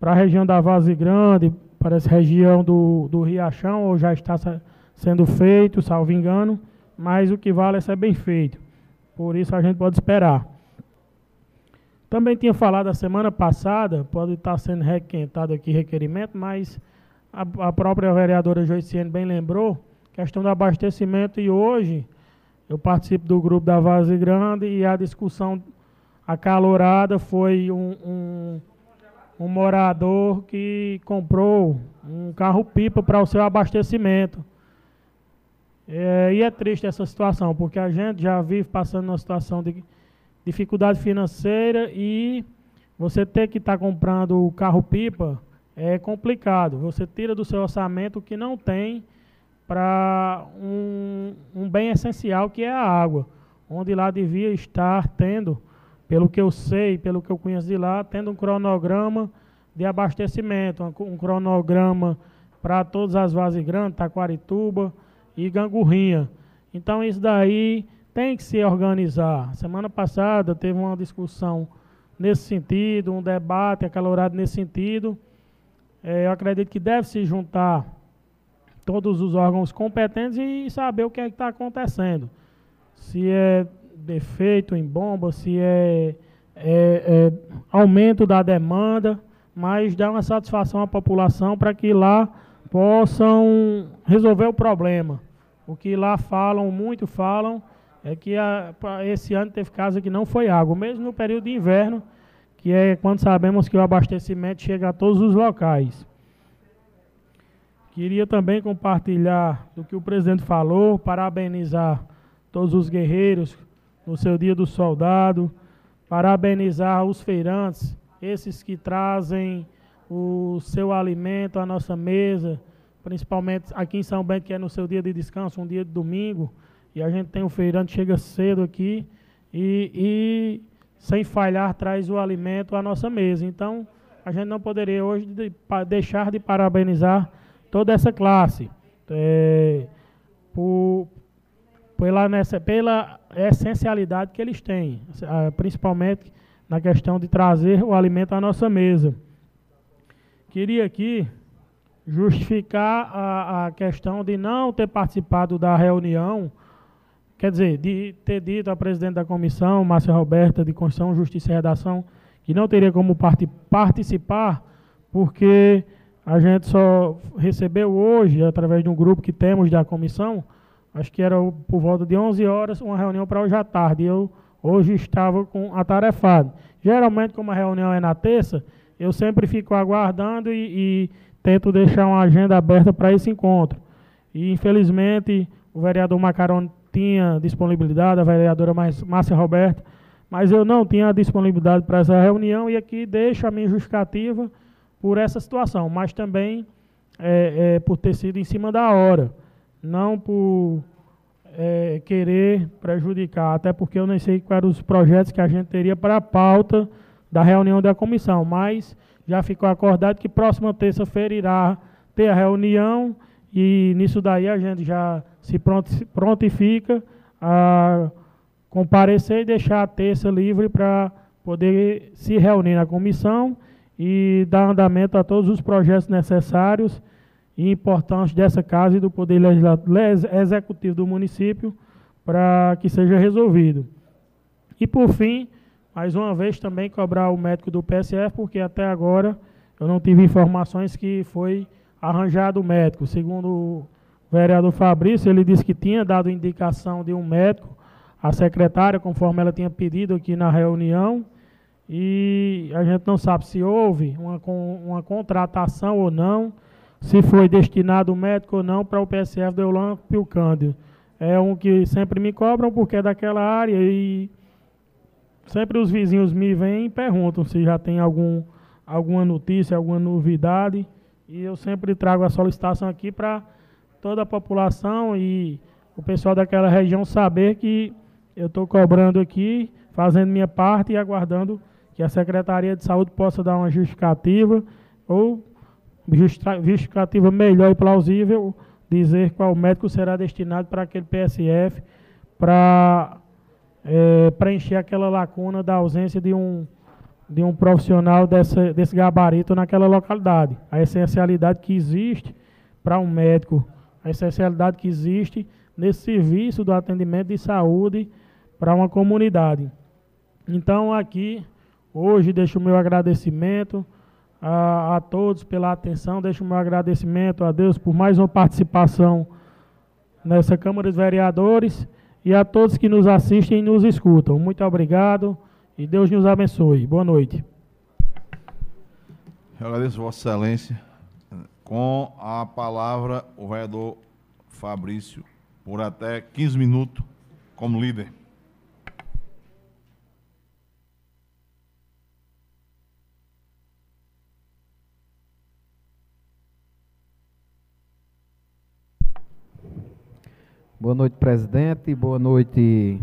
para a região da Vaze Grande, para essa região do, do Riachão, ou já está sendo feito, salvo engano, mas o que vale é ser bem feito. Por isso a gente pode esperar. Também tinha falado a semana passada, pode estar sendo requentado aqui requerimento, mas a, a própria vereadora Joiciene bem lembrou, questão do abastecimento, e hoje eu participo do grupo da Vaze Grande e a discussão acalorada foi um, um, um morador que comprou um carro-pipa para o seu abastecimento. É, e é triste essa situação, porque a gente já vive passando uma situação de dificuldade financeira e você ter que estar tá comprando o carro-pipa é complicado. Você tira do seu orçamento o que não tem para um, um bem essencial que é a água, onde lá devia estar tendo, pelo que eu sei, pelo que eu conheço de lá, tendo um cronograma de abastecimento, um, um cronograma para todas as vases grandes, Taquarituba e Gangurrinha. Então isso daí tem que se organizar. Semana passada teve uma discussão nesse sentido, um debate acalorado nesse sentido. É, eu acredito que deve se juntar todos os órgãos competentes e saber o que é está acontecendo. Se é defeito em bomba, se é, é, é aumento da demanda, mas dar uma satisfação à população para que lá possam resolver o problema. O que lá falam, muito falam, é que a, esse ano teve casa que não foi água, mesmo no período de inverno, que é quando sabemos que o abastecimento chega a todos os locais. Queria também compartilhar do que o presidente falou, parabenizar todos os guerreiros no seu dia do soldado, parabenizar os feirantes, esses que trazem o seu alimento à nossa mesa, principalmente aqui em São Bento, que é no seu dia de descanso, um dia de domingo, e a gente tem um feirante chega cedo aqui e, e sem falhar traz o alimento à nossa mesa. Então, a gente não poderia hoje de, deixar de parabenizar toda essa classe é, por, pela, nessa, pela essencialidade que eles têm, principalmente na questão de trazer o alimento à nossa mesa. Queria aqui justificar a, a questão de não ter participado da reunião Quer dizer, de ter dito à presidente da comissão, Márcia Roberta, de Constituição, Justiça e Redação, que não teria como part participar, porque a gente só recebeu hoje, através de um grupo que temos da comissão, acho que era por volta de 11 horas, uma reunião para hoje à tarde. Eu hoje estava com atarefado. Geralmente, como a reunião é na terça, eu sempre fico aguardando e, e tento deixar uma agenda aberta para esse encontro. E, infelizmente, o vereador Macaroni tinha disponibilidade, a vereadora Márcia Roberta, mas eu não tinha disponibilidade para essa reunião e aqui deixo a minha justificativa por essa situação, mas também é, é, por ter sido em cima da hora, não por é, querer prejudicar, até porque eu nem sei quais eram os projetos que a gente teria para a pauta da reunião da comissão, mas já ficou acordado que próxima terça-feira irá ter a reunião e nisso daí a gente já se prontifica a comparecer e deixar a terça livre para poder se reunir na comissão e dar andamento a todos os projetos necessários e importantes dessa casa e do Poder Executivo do município para que seja resolvido. E, por fim, mais uma vez também cobrar o médico do PSF, porque até agora eu não tive informações que foi arranjado o médico. Segundo o vereador Fabrício, ele disse que tinha dado indicação de um médico à secretária, conforme ela tinha pedido aqui na reunião, e a gente não sabe se houve uma, uma contratação ou não, se foi destinado o médico ou não para o PSF do Eulan Pilcândio. É um que sempre me cobram porque é daquela área e sempre os vizinhos me vêm e perguntam se já tem algum, alguma notícia, alguma novidade. E eu sempre trago a solicitação aqui para toda a população e o pessoal daquela região saber que eu estou cobrando aqui, fazendo minha parte e aguardando que a Secretaria de Saúde possa dar uma justificativa ou justificativa melhor e plausível dizer qual médico será destinado para aquele PSF para é, preencher aquela lacuna da ausência de um, de um profissional dessa, desse gabarito naquela localidade. A essencialidade que existe para um médico, a essencialidade que existe nesse serviço do atendimento de saúde para uma comunidade. Então, aqui, hoje, deixo o meu agradecimento a, a todos pela atenção, deixo o meu agradecimento a Deus por mais uma participação nessa Câmara dos Vereadores e a todos que nos assistem e nos escutam. Muito obrigado e Deus nos abençoe. Boa noite. Eu agradeço Vossa Excelência. Com a palavra, o vereador Fabrício, por até 15 minutos, como líder. Boa noite, presidente. Boa noite,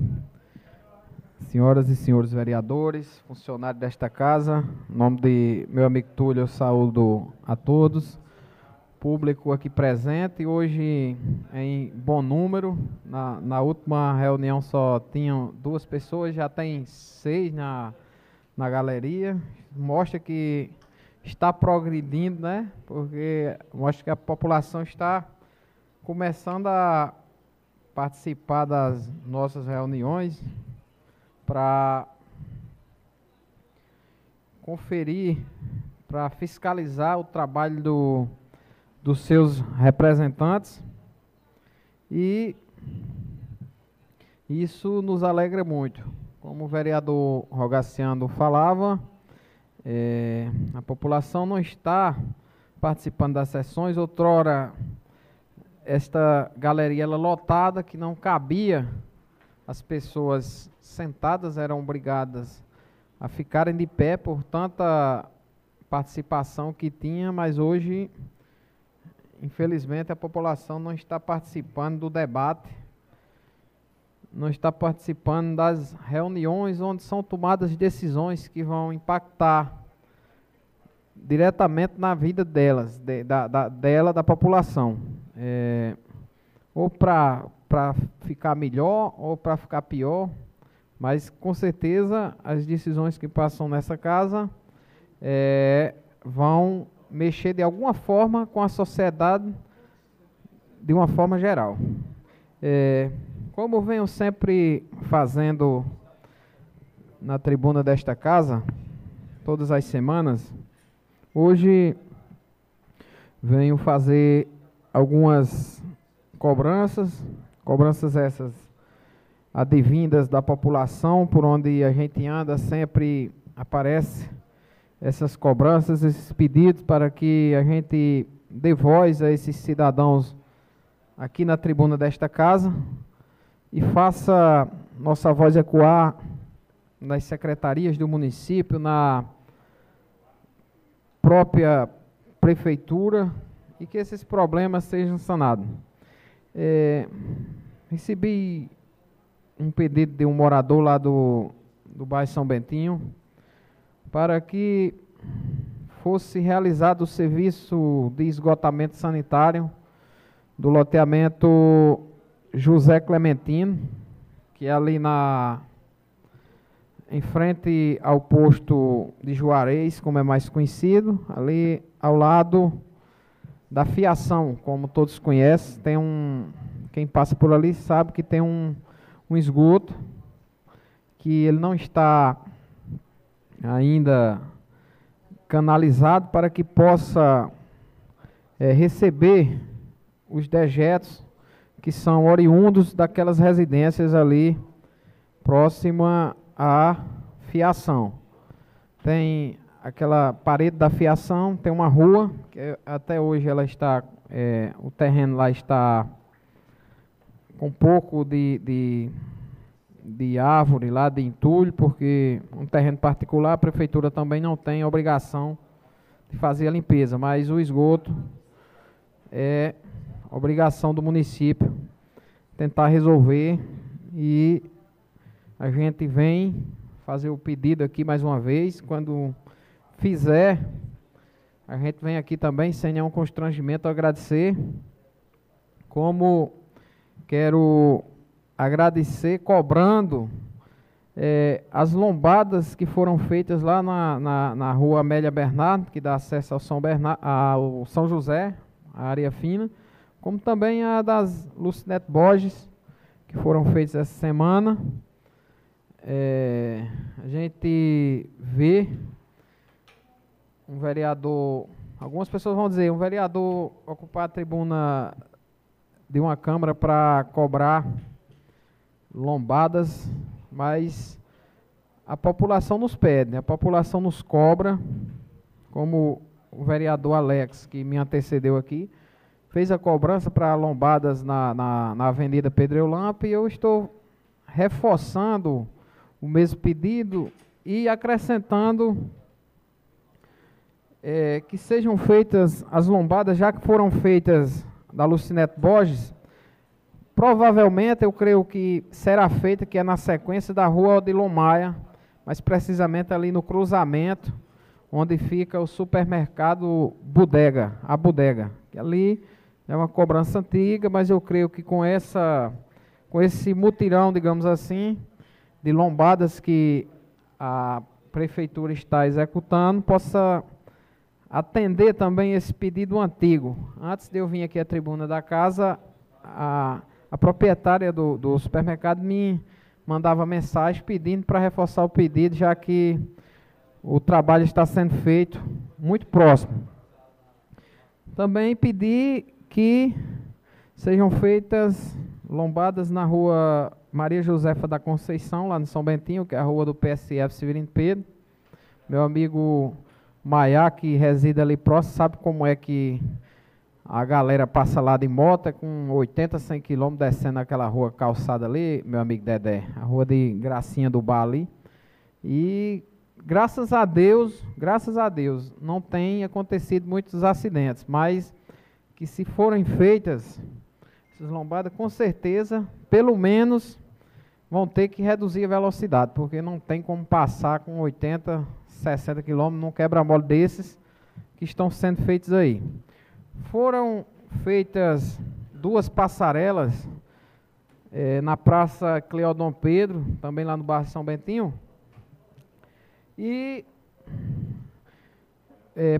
senhoras e senhores vereadores, funcionários desta casa. Em nome de meu amigo Túlio, eu saúdo a todos. Público aqui presente, hoje em bom número. Na, na última reunião só tinham duas pessoas, já tem seis na, na galeria. Mostra que está progredindo, né? Porque mostra que a população está começando a participar das nossas reuniões para conferir, para fiscalizar o trabalho do, dos seus representantes e isso nos alegra muito. Como o vereador Rogaciano falava, é, a população não está participando das sessões, outrora esta galeria ela lotada que não cabia. As pessoas sentadas eram obrigadas a ficarem de pé por tanta participação que tinha, mas hoje infelizmente a população não está participando do debate, não está participando das reuniões onde são tomadas decisões que vão impactar diretamente na vida delas, de, da, da, dela, da população é, ou para ficar melhor ou para ficar pior, mas com certeza as decisões que passam nessa casa é, vão mexer de alguma forma com a sociedade de uma forma geral. É, como venho sempre fazendo na tribuna desta casa, todas as semanas, hoje venho fazer algumas cobranças, cobranças essas advindas da população, por onde a gente anda sempre aparece essas cobranças, esses pedidos para que a gente dê voz a esses cidadãos aqui na tribuna desta casa e faça nossa voz ecoar nas secretarias do município, na própria prefeitura, e que esses problemas sejam sanados. É, recebi um pedido de um morador lá do, do bairro São Bentinho para que fosse realizado o serviço de esgotamento sanitário do loteamento José Clementino, que é ali na em frente ao posto de Juarez, como é mais conhecido, ali ao lado da fiação, como todos conhecem, tem um quem passa por ali sabe que tem um, um esgoto que ele não está ainda canalizado para que possa é, receber os dejetos que são oriundos daquelas residências ali próxima à fiação. Tem aquela parede da fiação, tem uma rua, que até hoje ela está, é, o terreno lá está com um pouco de, de, de árvore lá, de entulho, porque um terreno particular, a prefeitura também não tem obrigação de fazer a limpeza, mas o esgoto é obrigação do município tentar resolver e a gente vem fazer o pedido aqui mais uma vez. Quando fizer, a gente vem aqui também sem nenhum constrangimento agradecer. Como quero agradecer cobrando é, as lombadas que foram feitas lá na, na, na rua Amélia Bernardo, que dá acesso ao São, Bernardo, ao São José, a área fina como também a das Lucinete Borges, que foram feitas essa semana. É, a gente vê um vereador, algumas pessoas vão dizer, um vereador ocupar a tribuna de uma Câmara para cobrar lombadas, mas a população nos pede, né? a população nos cobra, como o vereador Alex, que me antecedeu aqui, fez a cobrança para lombadas na, na, na Avenida Pedro e eu estou reforçando o mesmo pedido e acrescentando é, que sejam feitas as lombadas, já que foram feitas da Lucinete Borges, provavelmente eu creio que será feita, que é na sequência da rua Odilon Maia, mas precisamente ali no cruzamento, onde fica o supermercado Bodega, a Bodega, que ali é uma cobrança antiga, mas eu creio que com essa com esse mutirão, digamos assim, de lombadas que a prefeitura está executando, possa atender também esse pedido antigo. Antes de eu vir aqui à tribuna da casa, a, a proprietária do, do supermercado me mandava mensagem pedindo para reforçar o pedido, já que o trabalho está sendo feito muito próximo. Também pedi que sejam feitas lombadas na rua Maria Josefa da Conceição, lá no São Bentinho, que é a rua do PSF Severino Pedro. Meu amigo Maiá, que reside ali próximo, sabe como é que a galera passa lá de moto? É com 80, 100 quilômetros descendo aquela rua calçada ali, meu amigo Dedé, a rua de Gracinha do Bar ali. E graças a Deus, graças a Deus, não tem acontecido muitos acidentes, mas que se forem feitas essas lombadas, com certeza, pelo menos, vão ter que reduzir a velocidade, porque não tem como passar com 80, 60 km num quebra-mola desses que estão sendo feitos aí. Foram feitas duas passarelas é, na Praça Cleodon Pedro, também lá no bairro São Bentinho. E é,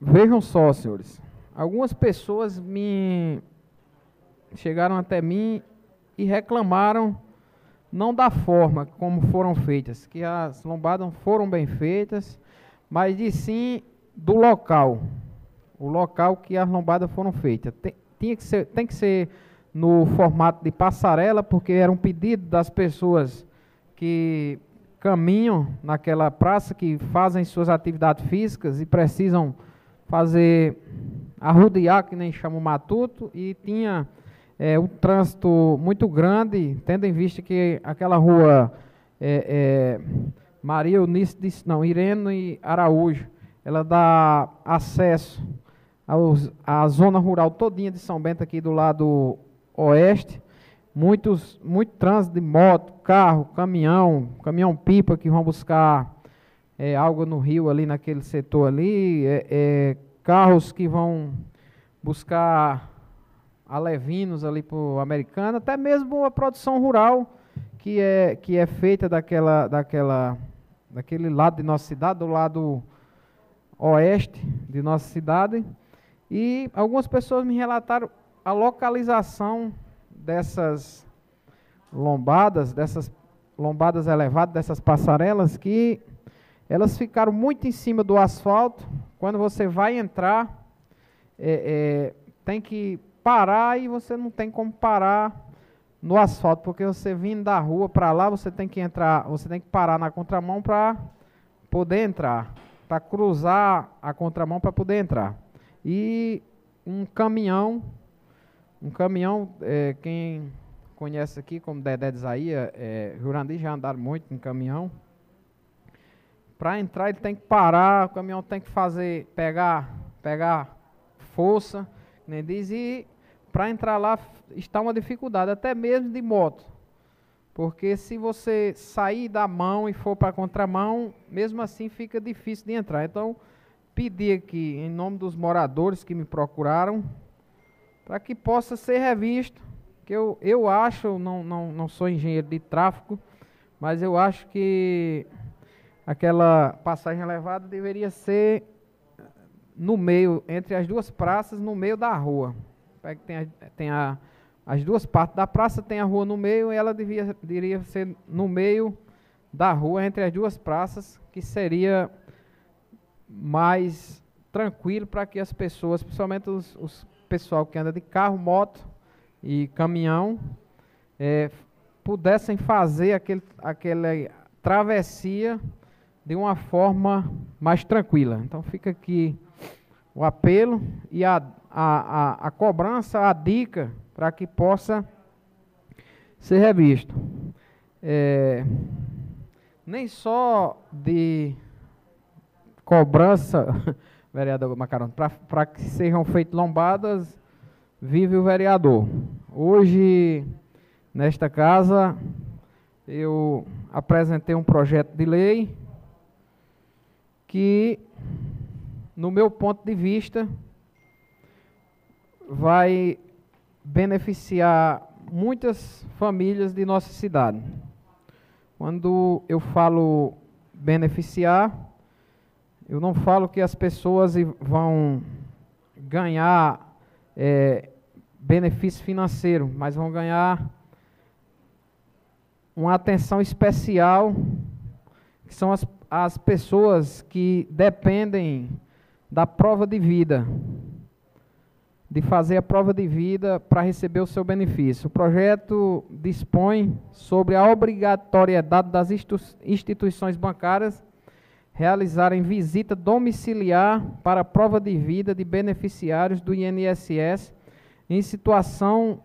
vejam só, senhores, algumas pessoas me chegaram até mim e reclamaram não da forma como foram feitas, que as lombadas foram bem feitas, mas de sim do local, o local que as lombadas foram feitas. Tem, tinha que ser, tem que ser no formato de passarela, porque era um pedido das pessoas que caminham naquela praça, que fazem suas atividades físicas e precisam fazer arrodear, que nem chama o matuto, e tinha é, um trânsito muito grande, tendo em vista que aquela rua é, é, Maria Eunice não, Irene Araújo, ela dá acesso aos, à zona rural todinha de São Bento aqui do lado oeste, muitos, muito trânsito de moto, carro, caminhão, caminhão-pipa que vão buscar é, algo no rio ali, naquele setor ali, é, é, carros que vão buscar alevinos ali para o americano, até mesmo a produção rural que é, que é feita daquela, daquela, daquele lado de nossa cidade, do lado oeste de nossa cidade. E algumas pessoas me relataram a localização dessas lombadas, dessas lombadas elevadas, dessas passarelas, que elas ficaram muito em cima do asfalto. Quando você vai entrar, é, é, tem que parar e você não tem como parar no asfalto, porque você vindo da rua para lá, você tem que entrar, você tem que parar na contramão para poder entrar, para cruzar a contramão para poder entrar. E um caminhão um caminhão, é, quem conhece aqui como Dedé de Isaías, é, Jurandir já andaram muito em caminhão. Para entrar ele tem que parar, o caminhão tem que fazer, pegar, pegar força, nem diz, e para entrar lá está uma dificuldade, até mesmo de moto. Porque se você sair da mão e for para a contramão, mesmo assim fica difícil de entrar. Então, pedi aqui, em nome dos moradores que me procuraram, para que possa ser revisto. Que eu, eu acho, não, não, não sou engenheiro de tráfego, mas eu acho que aquela passagem elevada deveria ser no meio, entre as duas praças, no meio da rua. Tem, a, tem a, as duas partes da praça, tem a rua no meio, e ela devia, deveria ser no meio da rua, entre as duas praças, que seria mais tranquilo para que as pessoas, principalmente os, os pessoal que anda de carro, moto e caminhão é, pudessem fazer aquele, aquela travessia de uma forma mais tranquila. Então fica aqui o apelo e a, a, a, a cobrança, a dica para que possa ser revisto. É, nem só de cobrança <laughs> vereador Macarão, para que sejam feitas lombadas, vive o vereador. Hoje, nesta casa, eu apresentei um projeto de lei que, no meu ponto de vista, vai beneficiar muitas famílias de nossa cidade. Quando eu falo beneficiar, eu não falo que as pessoas vão ganhar é, benefício financeiro, mas vão ganhar uma atenção especial, que são as, as pessoas que dependem da prova de vida, de fazer a prova de vida para receber o seu benefício. O projeto dispõe sobre a obrigatoriedade das instituições bancárias realizarem visita domiciliar para prova de vida de beneficiários do INSS em situação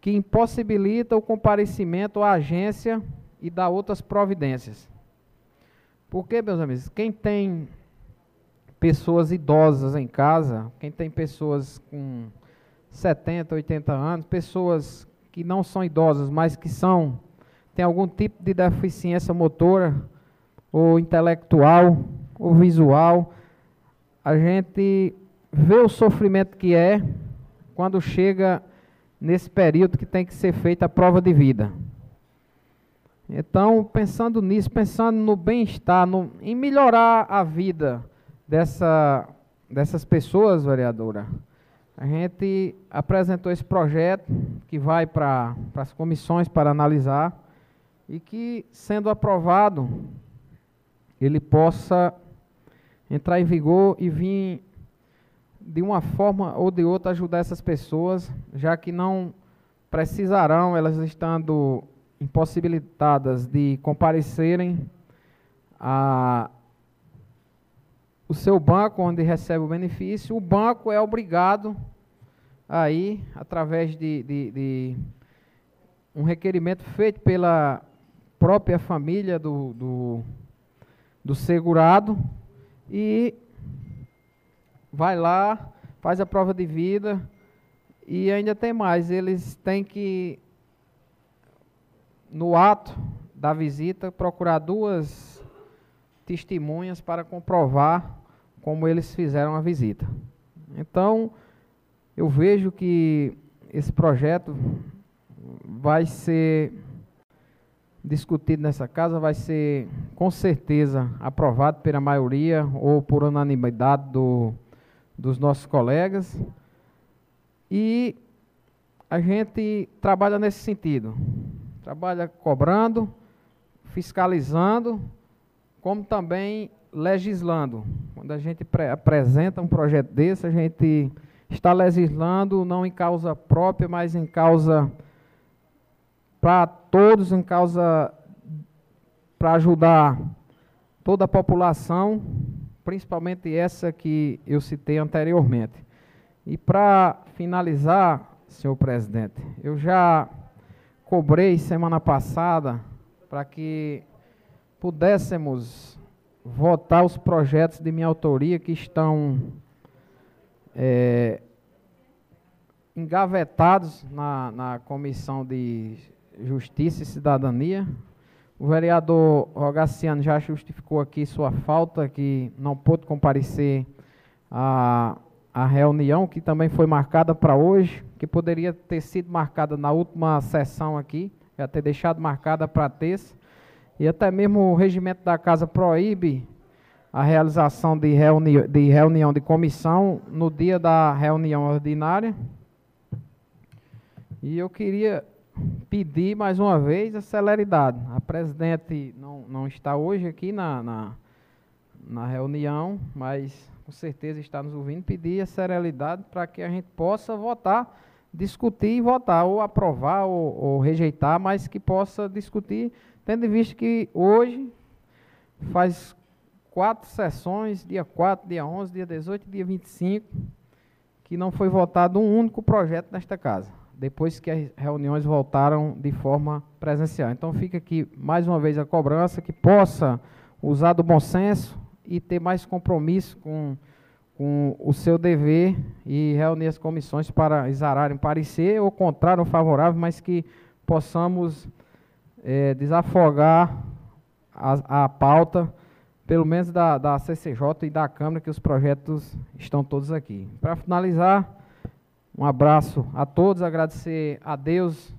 que impossibilita o comparecimento à agência e dar outras providências. Porque, meus amigos, quem tem pessoas idosas em casa, quem tem pessoas com 70, 80 anos, pessoas que não são idosas, mas que são têm algum tipo de deficiência motora, ou intelectual, ou visual, a gente vê o sofrimento que é quando chega nesse período que tem que ser feita a prova de vida. Então, pensando nisso, pensando no bem-estar, em melhorar a vida dessa, dessas pessoas, vereadora, a gente apresentou esse projeto que vai para as comissões para analisar e que, sendo aprovado, ele possa entrar em vigor e vir de uma forma ou de outra ajudar essas pessoas, já que não precisarão, elas estando impossibilitadas de comparecerem a o seu banco onde recebe o benefício, o banco é obrigado aí, através de, de, de um requerimento feito pela própria família do, do do segurado e vai lá, faz a prova de vida e ainda tem mais, eles têm que no ato da visita, procurar duas testemunhas para comprovar como eles fizeram a visita. Então, eu vejo que esse projeto vai ser discutido nessa casa, vai ser com certeza aprovado pela maioria ou por unanimidade do, dos nossos colegas. E a gente trabalha nesse sentido. Trabalha cobrando, fiscalizando, como também legislando. Quando a gente apresenta um projeto desse, a gente está legislando não em causa própria, mas em causa para todos, em causa para ajudar toda a população, principalmente essa que eu citei anteriormente. E para finalizar, senhor presidente, eu já cobrei semana passada para que pudéssemos votar os projetos de minha autoria que estão é, engavetados na, na Comissão de Justiça e Cidadania. O vereador Rogaciano já justificou aqui sua falta, que não pôde comparecer à, à reunião, que também foi marcada para hoje, que poderia ter sido marcada na última sessão aqui, já ter deixado marcada para terça. E até mesmo o regimento da casa proíbe a realização de, reuni de reunião de comissão no dia da reunião ordinária. E eu queria pedir mais uma vez a celeridade. A presidente não, não está hoje aqui na, na, na reunião, mas com certeza está nos ouvindo, pedir a celeridade para que a gente possa votar, discutir e votar, ou aprovar ou, ou rejeitar, mas que possa discutir, tendo em vista que hoje faz quatro sessões, dia 4, dia 11, dia 18 e dia 25, que não foi votado um único projeto nesta casa, depois que as reuniões voltaram de forma presencial. Então fica aqui mais uma vez a cobrança que possa usar do bom senso e ter mais compromisso com, com o seu dever e reunir as comissões para exararem parecer ou contrário ou favorável, mas que possamos é, desafogar a, a pauta pelo menos da, da CCJ e da Câmara, que os projetos estão todos aqui. Para finalizar, um abraço a todos, agradecer a Deus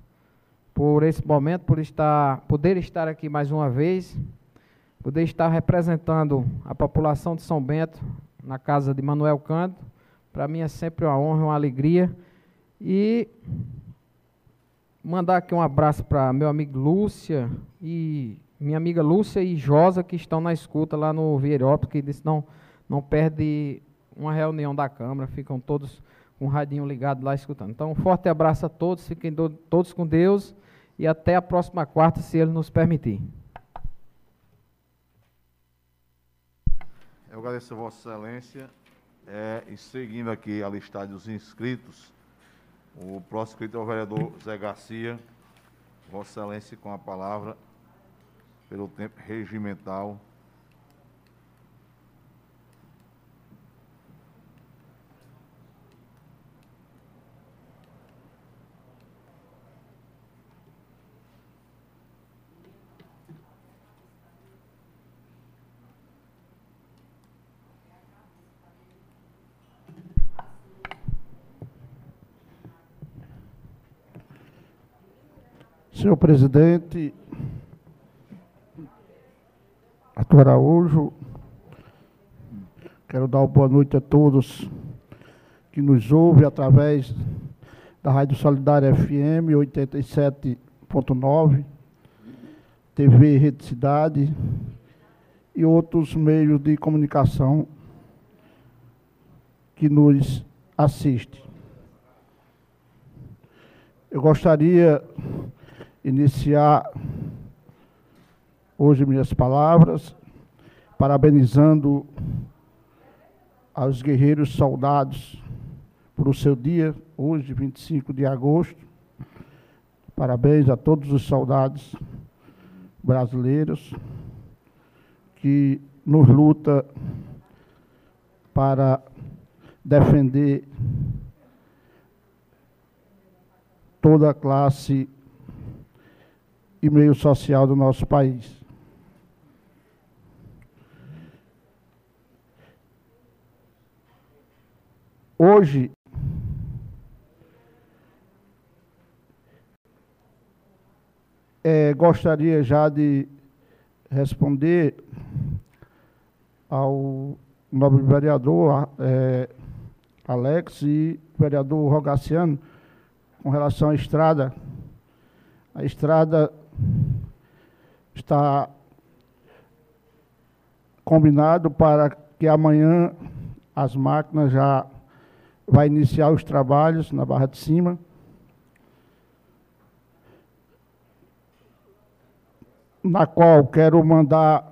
por esse momento, por estar, poder estar aqui mais uma vez, poder estar representando a população de São Bento na casa de Manuel Canto. Para mim é sempre uma honra, uma alegria. E mandar aqui um abraço para meu amigo Lúcia e minha amiga Lúcia e Josa, que estão na escuta lá no Vierópolis, que disse não, não perde uma reunião da Câmara, ficam todos com o radinho ligado lá escutando. Então, um forte abraço a todos, fiquem do, todos com Deus e até a próxima quarta, se Ele nos permitir. Eu agradeço a Vossa Excelência. É, e seguindo aqui a listagem dos inscritos, o próximo inscrito é o vereador Zé Garcia. Vossa Excelência, com a palavra pelo tempo regimental. Senhor presidente, Arthur Araújo. Quero dar uma boa noite a todos que nos ouvem através da Rádio Solidária FM 87.9, TV Rede Cidade e outros meios de comunicação que nos assistem. Eu gostaria iniciar hoje minhas palavras, parabenizando aos guerreiros soldados por o seu dia, hoje, 25 de agosto. Parabéns a todos os soldados brasileiros que nos luta para defender toda a classe e meio social do nosso país. Hoje, é, gostaria já de responder ao nobre vereador é, Alex e vereador Rogaciano com relação à estrada. A estrada está combinado para que amanhã as máquinas já vai iniciar os trabalhos na Barra de Cima. Na qual quero mandar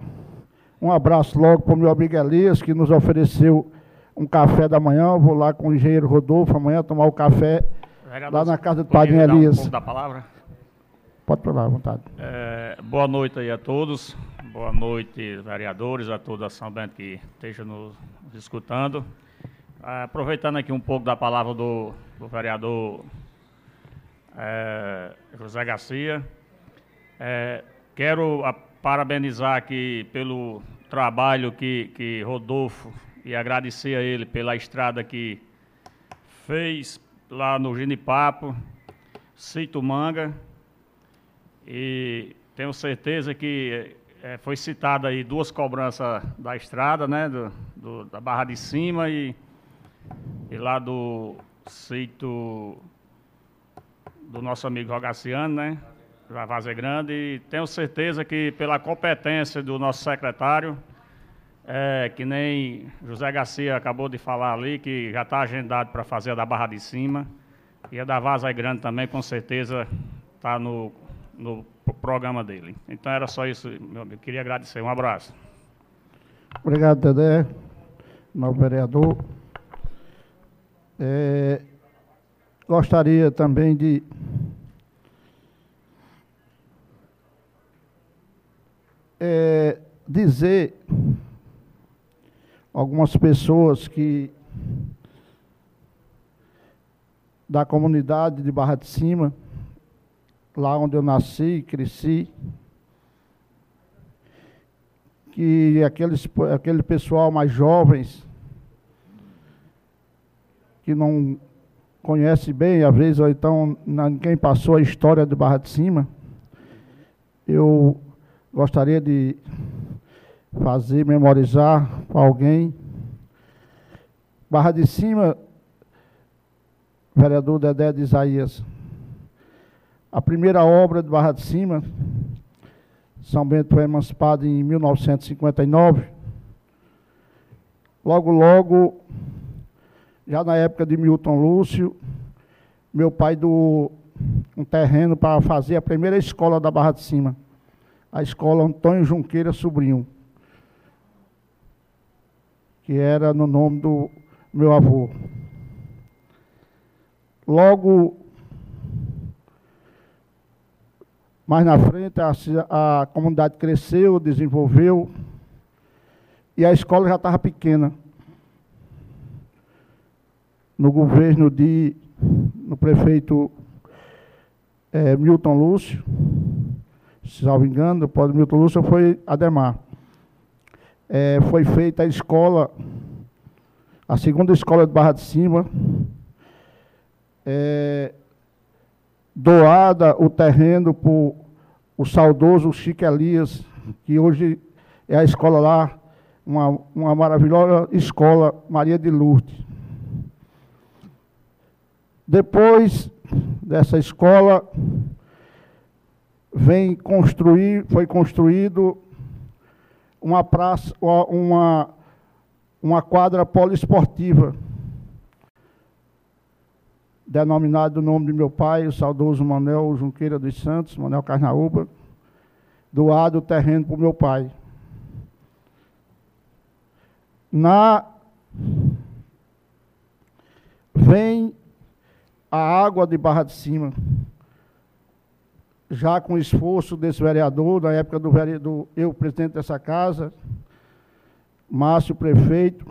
um abraço logo para o meu amigo Elias, que nos ofereceu um café da manhã. Eu vou lá com o engenheiro Rodolfo amanhã tomar o café Vereador, lá na casa do Padre Elias. Um da palavra? Pode falar, à vontade. É, boa noite aí a todos. Boa noite, vereadores, a toda a São Bento que esteja nos escutando. Aproveitando aqui um pouco da palavra do, do vereador é, José Garcia, é, quero a, parabenizar aqui pelo trabalho que, que Rodolfo e agradecer a ele pela estrada que fez lá no Ginipapo, Cito Manga, e tenho certeza que é, foi citada aí duas cobranças da estrada, né, do, do, da Barra de Cima e e lá do sítio do nosso amigo Rogaciano, né? Da Vaza Grande. E tenho certeza que pela competência do nosso secretário, é, que nem José Garcia acabou de falar ali, que já está agendado para fazer a da Barra de Cima. E a da Vaza Grande também, com certeza, está no, no programa dele. Então era só isso, meu amigo. Queria agradecer. Um abraço. Obrigado, Dedé. Novo vereador. É, gostaria também de é, dizer algumas pessoas que da comunidade de Barra de Cima, lá onde eu nasci e cresci, que aqueles, aquele pessoal mais jovens que não conhece bem, às vezes, ou então ninguém passou a história de Barra de Cima, eu gostaria de fazer, memorizar para alguém. Barra de Cima, vereador Dedé de Isaías, a primeira obra de Barra de Cima, São Bento foi emancipado em 1959. Logo, logo, já na época de Milton Lúcio, meu pai do um terreno para fazer a primeira escola da Barra de Cima, a escola Antônio Junqueira Sobrinho, que era no nome do meu avô. Logo, mais na frente, a, a comunidade cresceu, desenvolveu, e a escola já estava pequena no governo de no prefeito é, Milton Lúcio, se não engano, pode Milton Lúcio foi Ademar. É, foi feita a escola, a segunda escola de Barra de Cima, é, doada o terreno por o saudoso Chico Elias, que hoje é a escola lá, uma, uma maravilhosa escola Maria de Lourdes. Depois dessa escola, vem construir, foi construído uma praça, uma, uma quadra poliesportiva, denominada o nome de meu pai, o saudoso Manuel Junqueira dos Santos, Manuel Carnaúba, doado o terreno para o meu pai. Na vem a água de Barra de Cima, já com esforço desse vereador, na época do vereador, eu, presidente dessa casa, Márcio, prefeito,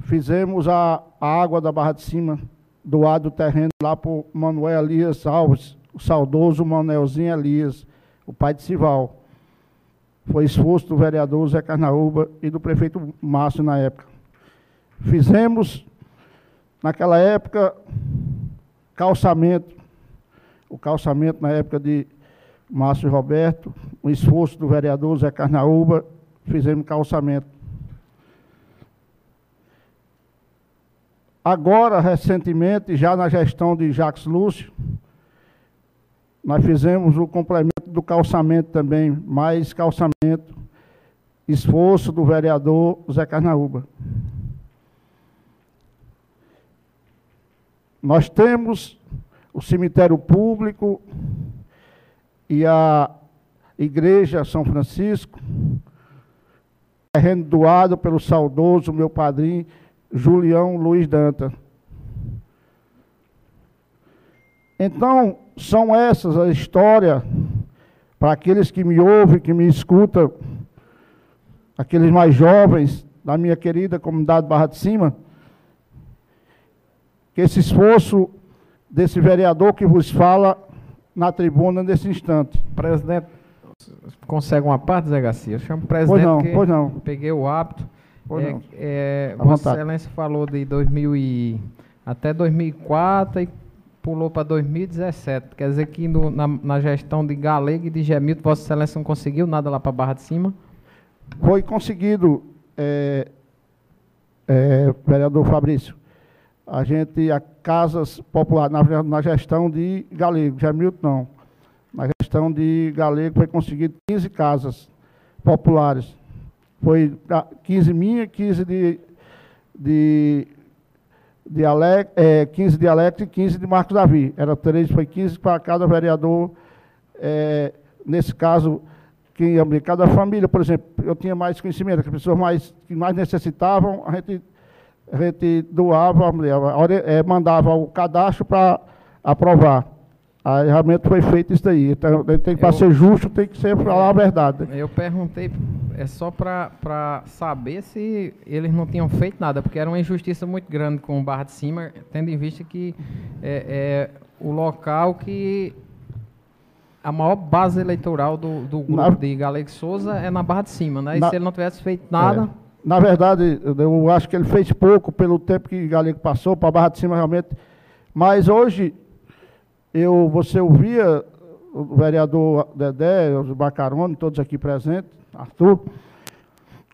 fizemos a, a água da Barra de Cima, doado o terreno lá o Manuel Elias Alves, o saudoso Manelzinho Elias, o pai de Sival. Foi esforço do vereador Zé Carnaúba e do prefeito Márcio na época. Fizemos, naquela época, calçamento, o calçamento na época de Márcio Roberto, o esforço do vereador Zé Carnaúba, fizemos calçamento. Agora, recentemente, já na gestão de Jacques Lúcio, nós fizemos o complemento do calçamento também, mais calçamento, esforço do vereador Zé Carnaúba. Nós temos o cemitério público e a igreja São Francisco, terreno doado pelo saudoso meu padrinho Julião Luiz Danta. Então, são essas as histórias para aqueles que me ouvem, que me escutam, aqueles mais jovens da minha querida comunidade Barra de Cima, que esse esforço desse vereador que vos fala na tribuna nesse instante. Presidente, consegue uma parte, Zé Garcia? Eu chamo o presidente pois não, pois não. peguei o hábito. É, não. É, Vossa. Excelência falou de 2000 e, até 2004 e pulou para 2017. Quer dizer que no, na, na, gestão de Galego e de Gemilto, Vossa Excelência não conseguiu nada lá para Barra de Cima? Foi conseguido, é, é, vereador Fabrício. A gente, a casas populares, na, na gestão de Galego, Gemilto não. Na gestão de Galego foi conseguido 15 casas populares. Foi 15 minha, 15 de, de de Alex, é, 15 de Alex e 15 de Marcos Davi. Era três, foi 15 para cada vereador. É, nesse caso, quem ia cada família, por exemplo, eu tinha mais conhecimento, as pessoas mais, que mais necessitavam, a gente, a gente doava, é, mandava o cadastro para aprovar. Aí realmente foi feito isso daí. Então, tem para ser justo, tem que ser falar a verdade. Eu perguntei, é só para saber se eles não tinham feito nada, porque era uma injustiça muito grande com o Barra de Cima, tendo em vista que é, é o local que a maior base eleitoral do, do grupo na, de Galego Souza é na Barra de Cima, né? E na, se ele não tivesse feito nada. É. Na verdade, eu acho que ele fez pouco pelo tempo que Galego passou para a Barra de Cima realmente. Mas hoje eu, você ouvia o vereador Dedé, os Bacarone, todos aqui presentes, Arthur,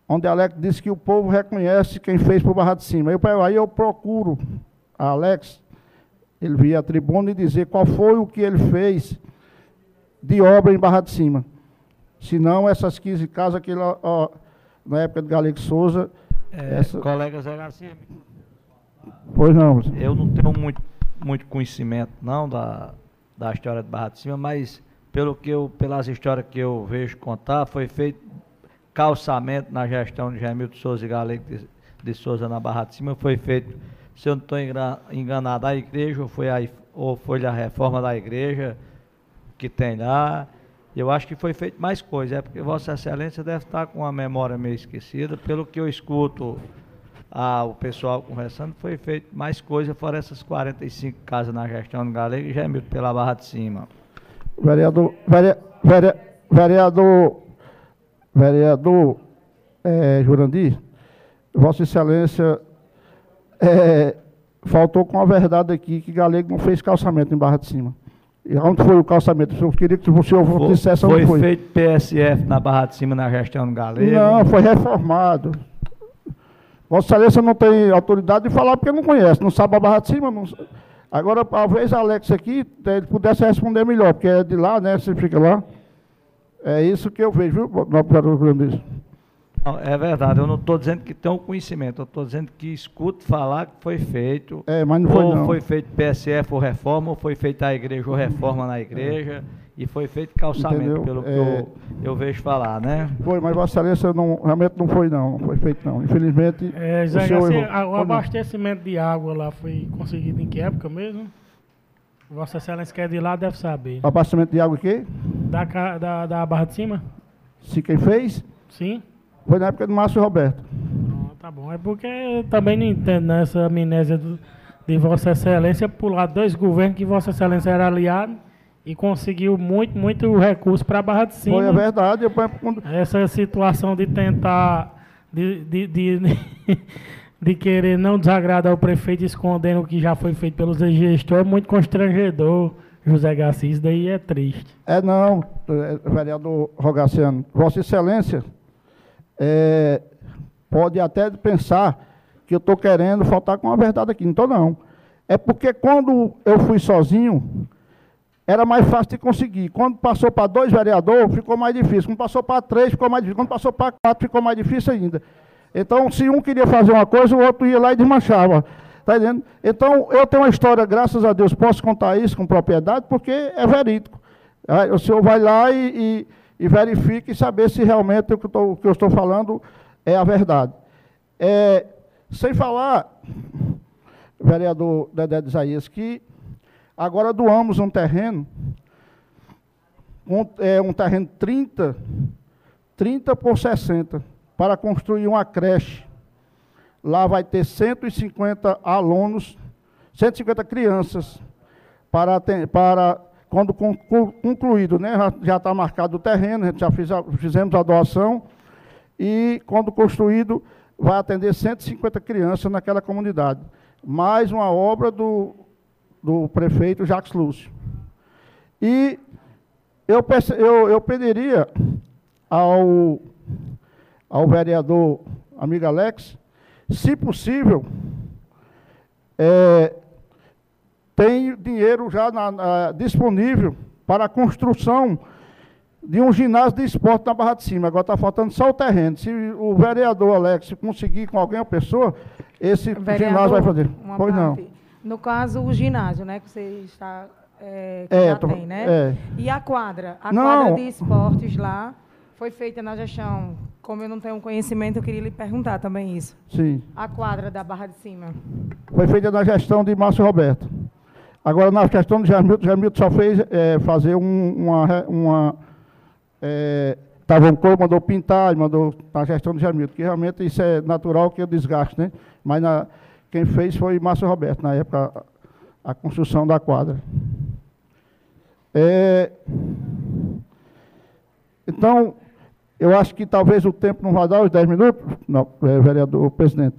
onde Alex disse que o povo reconhece quem fez para o Barra de Cima. Eu, aí eu procuro a Alex, ele via a tribuna e dizer qual foi o que ele fez de obra em Barra de Cima. Se não, essas 15 casas que ó, na época de Galego Souza. É, essa... Colega Zé Garcia. Pois não. Eu não tenho muito muito conhecimento não da, da história de Barra de Cima, mas pelo que eu, pelas histórias que eu vejo contar, foi feito calçamento na gestão de Gemildo Souza e Galego de, de Souza na Barra de Cima, foi feito, se eu não estou enganado, a igreja, ou foi, a, ou foi a reforma da igreja que tem lá, eu acho que foi feito mais coisa, é porque Vossa Excelência deve estar com a memória meio esquecida, pelo que eu escuto o pessoal conversando, foi feito mais coisa fora essas 45 casas na gestão do Galego e Gemildo pela Barra de Cima. Vereador, vere, vere, vereador, vereador é, Jurandir, Vossa Excelência é, faltou com a verdade aqui que Galego não fez calçamento em Barra de Cima. E onde foi o calçamento? Eu queria que o senhor foi, dissesse onde foi. Foi feito PSF na Barra de Cima na gestão do Galego? Não, foi reformado. Vossa Excelência não tem autoridade de falar porque não conhece, não sabe a barra de cima. Não... Agora, talvez Alex aqui ele pudesse responder melhor, porque é de lá, né? Você fica lá. É isso que eu vejo, viu, Grandíssimo? É verdade, eu não estou dizendo que tem o conhecimento, eu estou dizendo que escuto falar que foi feito. É, mas não foi ou não. foi feito PSF ou reforma, ou foi feita a igreja ou reforma na igreja. É e foi feito calçamento, Entendeu? pelo que é... eu, eu, vejo falar, né? Foi, mas Vossa Excelência não, realmente não foi não, não foi feito não. Infelizmente, é, o, senhor assim, o abastecimento de água lá foi conseguido em que época mesmo? Vossa Excelência que é de lá deve saber. abastecimento de água o quê? Da, da, da Barra de Cima? Se quem fez? Sim. Foi na época do Márcio Roberto. Ah, tá bom. É porque eu também não entendo nessa né, amnésia do, de Vossa Excelência pular dois governos que Vossa Excelência era aliado e conseguiu muito, muito recurso para a Barra de Cima. Foi a verdade. Eu... Essa situação de tentar, de, de, de, <laughs> de, querer não desagradar o prefeito escondendo o que já foi feito pelos gestores é muito constrangedor. José Garcia, daí é triste. É não, é, vereador Rogaciano. Vossa Excelência é, pode até pensar que eu estou querendo faltar com a verdade aqui. Não estou, não. É porque quando eu fui sozinho, era mais fácil de conseguir. Quando passou para dois vereadores, ficou mais difícil. Quando passou para três, ficou mais difícil. Quando passou para quatro, ficou mais difícil ainda. Então, se um queria fazer uma coisa, o outro ia lá e desmanchava. Está entendendo? Então, eu tenho uma história, graças a Deus, posso contar isso com propriedade, porque é verídico. O senhor vai lá e, e, e verifica e saber se realmente o que, tô, o que eu estou falando é a verdade. É, sem falar, vereador Dedé de Isaías, que Agora doamos um terreno, um, é, um terreno 30, 30 por 60, para construir uma creche. Lá vai ter 150 alunos, 150 crianças, para, para quando concluído, né, já está marcado o terreno, já fiz a, fizemos a doação, e quando construído, vai atender 150 crianças naquela comunidade. Mais uma obra do do prefeito Jacques Lúcio. E eu, eu, eu pediria ao, ao vereador amigo Alex, se possível, é, tem dinheiro já na, na, disponível para a construção de um ginásio de esporte na Barra de Cima. Agora está faltando só o terreno. Se o vereador Alex conseguir com alguém, pessoa, esse vereador, ginásio vai fazer. Pois não. No caso, o ginásio, né? Que você está. É, que é, já tô, tem, né? É. E a quadra? A não. quadra de esportes lá foi feita na gestão. Como eu não tenho conhecimento, eu queria lhe perguntar também isso. Sim. A quadra da Barra de Cima. Foi feita na gestão de Márcio Roberto. Agora, na gestão de Jamilton, Jamilton só fez é, fazer um, uma. uma é, Tavancou mandou pintar, mandou na gestão de Jamilton, que realmente isso é natural que é desgaste, né? Mas na, quem fez foi Márcio Roberto, na época, a, a construção da quadra. É, então, eu acho que talvez o tempo não vá dar os 10 minutos. Não, é, vereador, presidente.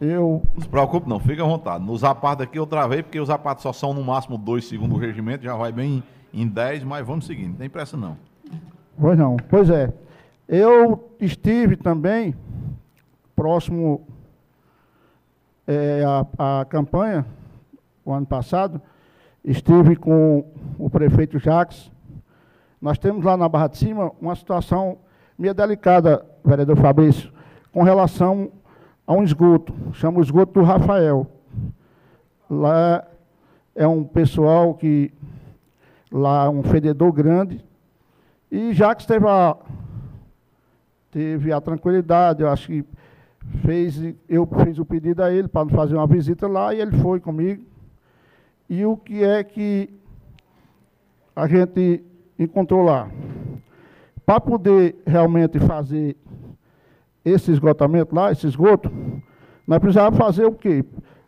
Eu... Não se preocupe, não, fica à vontade. Nos zapatos aqui eu travei, porque os zapatos só são no máximo dois segundo o regimento, já vai bem em 10, mas vamos seguindo, não tem pressa não. Pois não, pois é. Eu estive também próximo é, a, a campanha, o ano passado, estive com o prefeito Jacques. Nós temos lá na Barra de Cima uma situação meio delicada, vereador Fabrício, com relação a um esgoto, chama o esgoto do Rafael. Lá é um pessoal que, lá é um fededor grande, e Jacques teve a, teve a tranquilidade, eu acho que fez, eu fiz o pedido a ele para fazer uma visita lá e ele foi comigo. E o que é que a gente encontrou lá? Para poder realmente fazer esse esgotamento lá, esse esgoto, nós precisávamos fazer o quê?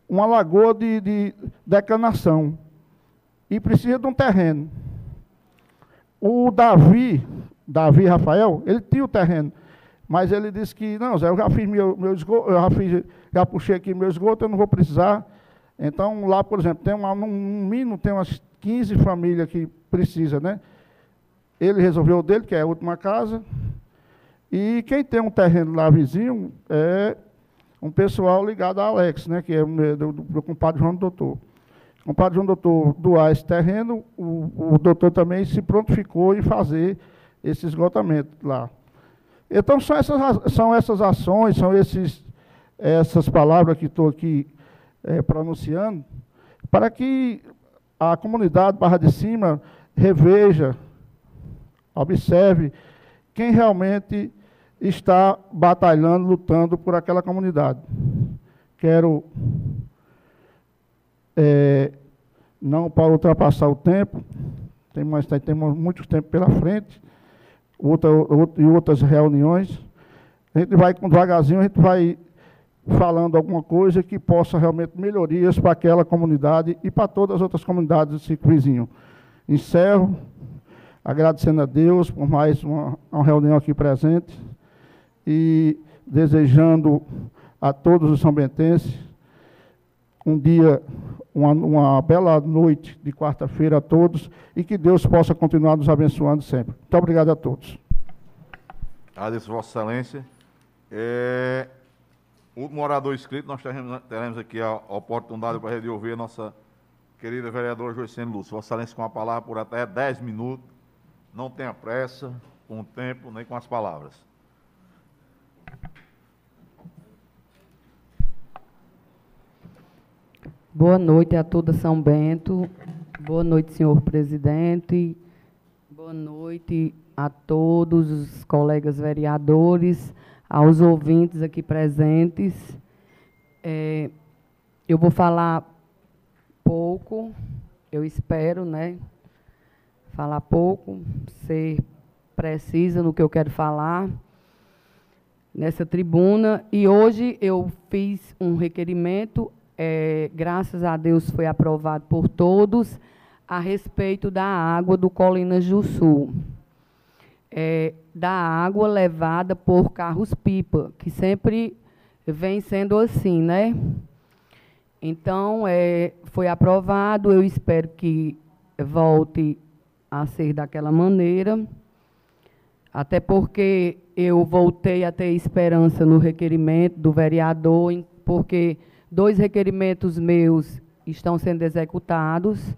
Uma lagoa de, de decanação. E precisa de um terreno. O Davi, Davi Rafael, ele tinha o terreno. Mas ele disse que, não, Zé, eu já fiz meu, meu esgoto, eu já, fiz, já puxei aqui meu esgoto, eu não vou precisar. Então, lá, por exemplo, tem uma, no mínimo tem umas 15 famílias que precisa, né? Ele resolveu o dele, que é a última casa. E quem tem um terreno lá vizinho é um pessoal ligado a Alex, né? Que é do, do meu compadre João Doutor. O compadre João Doutor doar esse terreno, o, o doutor também se prontificou em fazer esse esgotamento lá. Então, são essas, são essas ações, são esses, essas palavras que estou aqui é, pronunciando, para que a comunidade Barra de Cima reveja, observe quem realmente está batalhando, lutando por aquela comunidade. Quero, é, não para ultrapassar o tempo, tem mais, temos muito tempo pela frente, outra, outra, e outras reuniões. A gente vai, devagarzinho, a gente vai falando alguma coisa que possa realmente melhorias para aquela comunidade e para todas as outras comunidades do ciclo vizinho. Encerro agradecendo a Deus por mais uma, uma reunião aqui presente e desejando a todos os são bentenses um dia, uma, uma bela noite de quarta-feira a todos e que Deus possa continuar nos abençoando sempre. Muito obrigado a todos. Agradeço, Vossa Excelência. É, último orador inscrito, nós teremos, teremos aqui a oportunidade para ouvir a nossa querida vereadora Joicene Lúcia. Vossa Excelência com a palavra por até 10 minutos. Não tenha pressa com o tempo nem com as palavras. Boa noite a toda São Bento. Boa noite, senhor presidente. Boa noite a todos os colegas vereadores, aos ouvintes aqui presentes. É, eu vou falar pouco, eu espero, né? Falar pouco, ser precisa no que eu quero falar nessa tribuna. E hoje eu fiz um requerimento é, graças a Deus foi aprovado por todos, a respeito da água do Colinas do Sul. É, da água levada por carros-pipa, que sempre vem sendo assim, né? Então, é, foi aprovado, eu espero que volte a ser daquela maneira, até porque eu voltei a ter esperança no requerimento do vereador, porque Dois requerimentos meus estão sendo executados,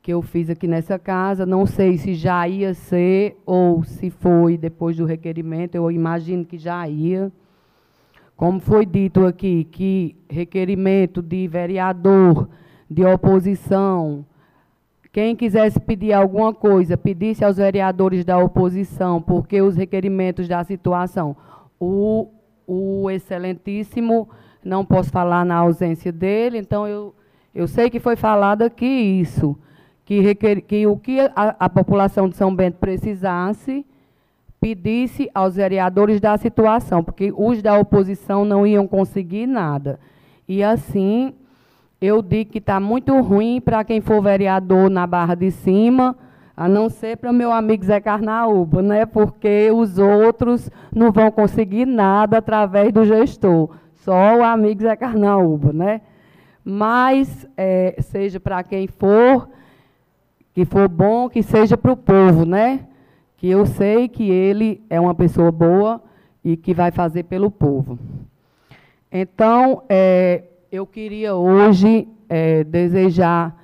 que eu fiz aqui nessa casa. Não sei se já ia ser ou se foi depois do requerimento, eu imagino que já ia. Como foi dito aqui, que requerimento de vereador, de oposição, quem quisesse pedir alguma coisa, pedisse aos vereadores da oposição, porque os requerimentos da situação, o, o excelentíssimo não posso falar na ausência dele, então eu, eu sei que foi falado aqui isso, que, requer, que o que a, a população de São Bento precisasse, pedisse aos vereadores da situação, porque os da oposição não iam conseguir nada. E assim, eu digo que está muito ruim para quem for vereador na Barra de Cima, a não ser para o meu amigo Zé Carnaúba, né? porque os outros não vão conseguir nada através do gestor. Só o amigo Zé Carnaúba, né? Mas, é, seja para quem for, que for bom, que seja para o povo, né? Que eu sei que ele é uma pessoa boa e que vai fazer pelo povo. Então, é, eu queria hoje é, desejar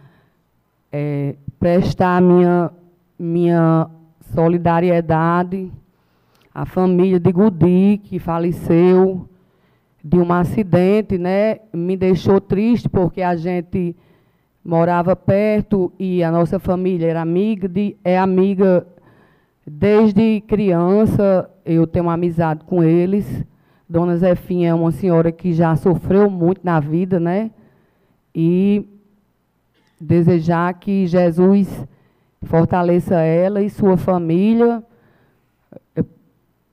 é, prestar minha, minha solidariedade à família de Gudi, que faleceu, de um acidente, né? Me deixou triste porque a gente morava perto e a nossa família era amiga de, é amiga desde criança. Eu tenho uma amizade com eles. Dona Zefinha é uma senhora que já sofreu muito na vida, né? E desejar que Jesus fortaleça ela e sua família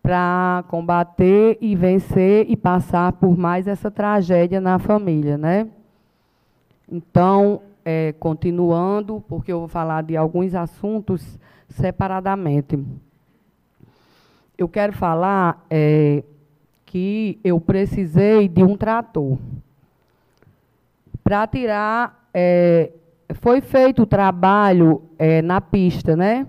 para combater e vencer e passar por mais essa tragédia na família, né? Então, é, continuando, porque eu vou falar de alguns assuntos separadamente. Eu quero falar é, que eu precisei de um trator para tirar. É, foi feito o trabalho é, na pista, né?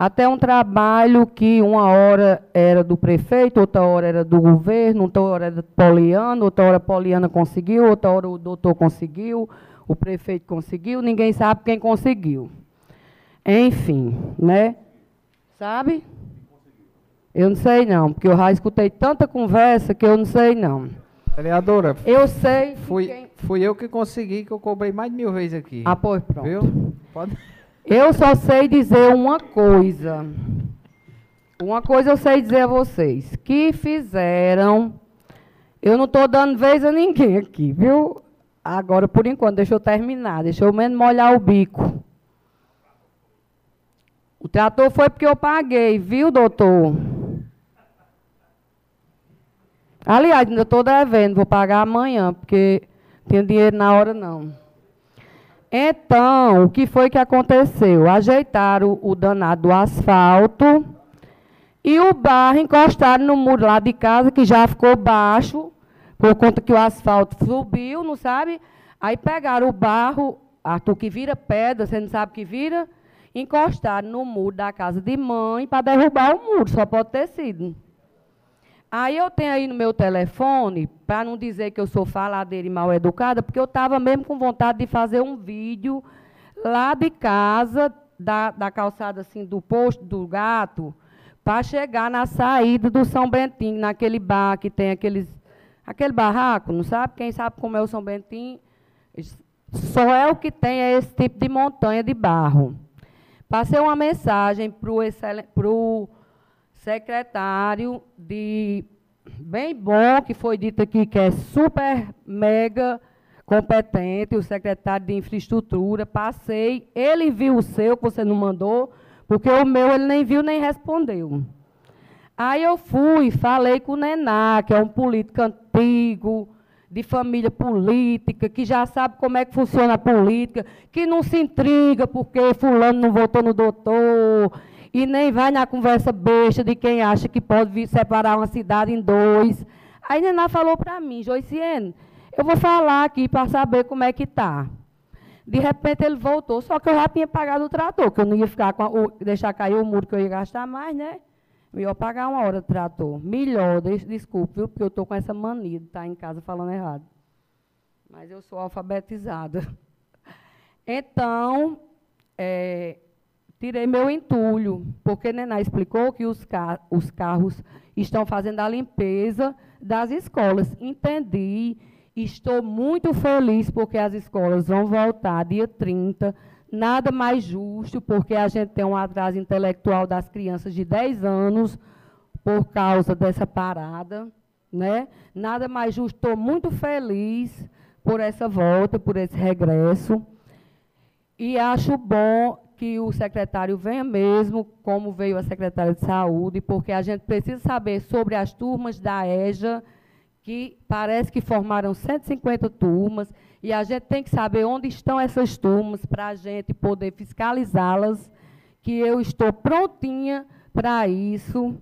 Até um trabalho que uma hora era do prefeito, outra hora era do governo, outra hora era Poliana, outra hora Poliana conseguiu, outra hora o doutor conseguiu, o prefeito conseguiu, ninguém sabe quem conseguiu. Enfim, né? Sabe? Eu não sei não, porque eu já escutei tanta conversa que eu não sei não. Vereadora. Eu sei. Fui, quem... fui eu que consegui, que eu cobrei mais de mil vezes aqui. Ah, pois pronto. Viu? Pode. Eu só sei dizer uma coisa. Uma coisa eu sei dizer a vocês. Que fizeram. Eu não estou dando vez a ninguém aqui, viu? Agora, por enquanto, deixa eu terminar. Deixa eu menos molhar o bico. O trator foi porque eu paguei, viu, doutor? Aliás, ainda estou devendo, vou pagar amanhã, porque tenho dinheiro na hora não. Então, o que foi que aconteceu? Ajeitaram o danado do asfalto e o barro encostaram no muro lá de casa, que já ficou baixo, por conta que o asfalto subiu, não sabe? Aí pegaram o barro, Arthur, que vira pedra, você não sabe que vira? Encostaram no muro da casa de mãe para derrubar o muro, só pode ter sido. Aí eu tenho aí no meu telefone, para não dizer que eu sou faladeira e mal educada, porque eu estava mesmo com vontade de fazer um vídeo lá de casa, da, da calçada assim do posto do gato, para chegar na saída do São Bentinho, naquele bar que tem aqueles, aquele barraco, não sabe? Quem sabe como é o São Bentinho? Só é o que tem é esse tipo de montanha de barro. Passei uma mensagem para o secretário de bem bom, que foi dito aqui que é super mega competente, o secretário de infraestrutura, passei, ele viu o seu, que você não mandou, porque o meu ele nem viu nem respondeu. Aí eu fui, falei com o Nená, que é um político antigo, de família política, que já sabe como é que funciona a política, que não se intriga porque fulano não votou no doutor, e nem vai na conversa besta de quem acha que pode vir separar uma cidade em dois. Aí Nená falou para mim, Joiciene, eu vou falar aqui para saber como é que está. De repente ele voltou, só que eu já tinha pagado o trator, que eu não ia ficar com a, o, deixar cair o muro que eu ia gastar mais, né? Melhor pagar uma hora de trator. Melhor, desculpe, viu? Porque eu estou com essa mania de estar em casa falando errado. Mas eu sou alfabetizada. <laughs> Então, é, tirei meu entulho, porque Nená explicou que os, car os carros estão fazendo a limpeza das escolas. Entendi, estou muito feliz porque as escolas vão voltar dia 30, nada mais justo, porque a gente tem um atraso intelectual das crianças de 10 anos por causa dessa parada, né? Nada mais justo, estou muito feliz por essa volta, por esse regresso. E acho bom que o secretário venha mesmo, como veio a secretária de saúde, porque a gente precisa saber sobre as turmas da EJA, que parece que formaram 150 turmas, e a gente tem que saber onde estão essas turmas para a gente poder fiscalizá-las, que eu estou prontinha para isso,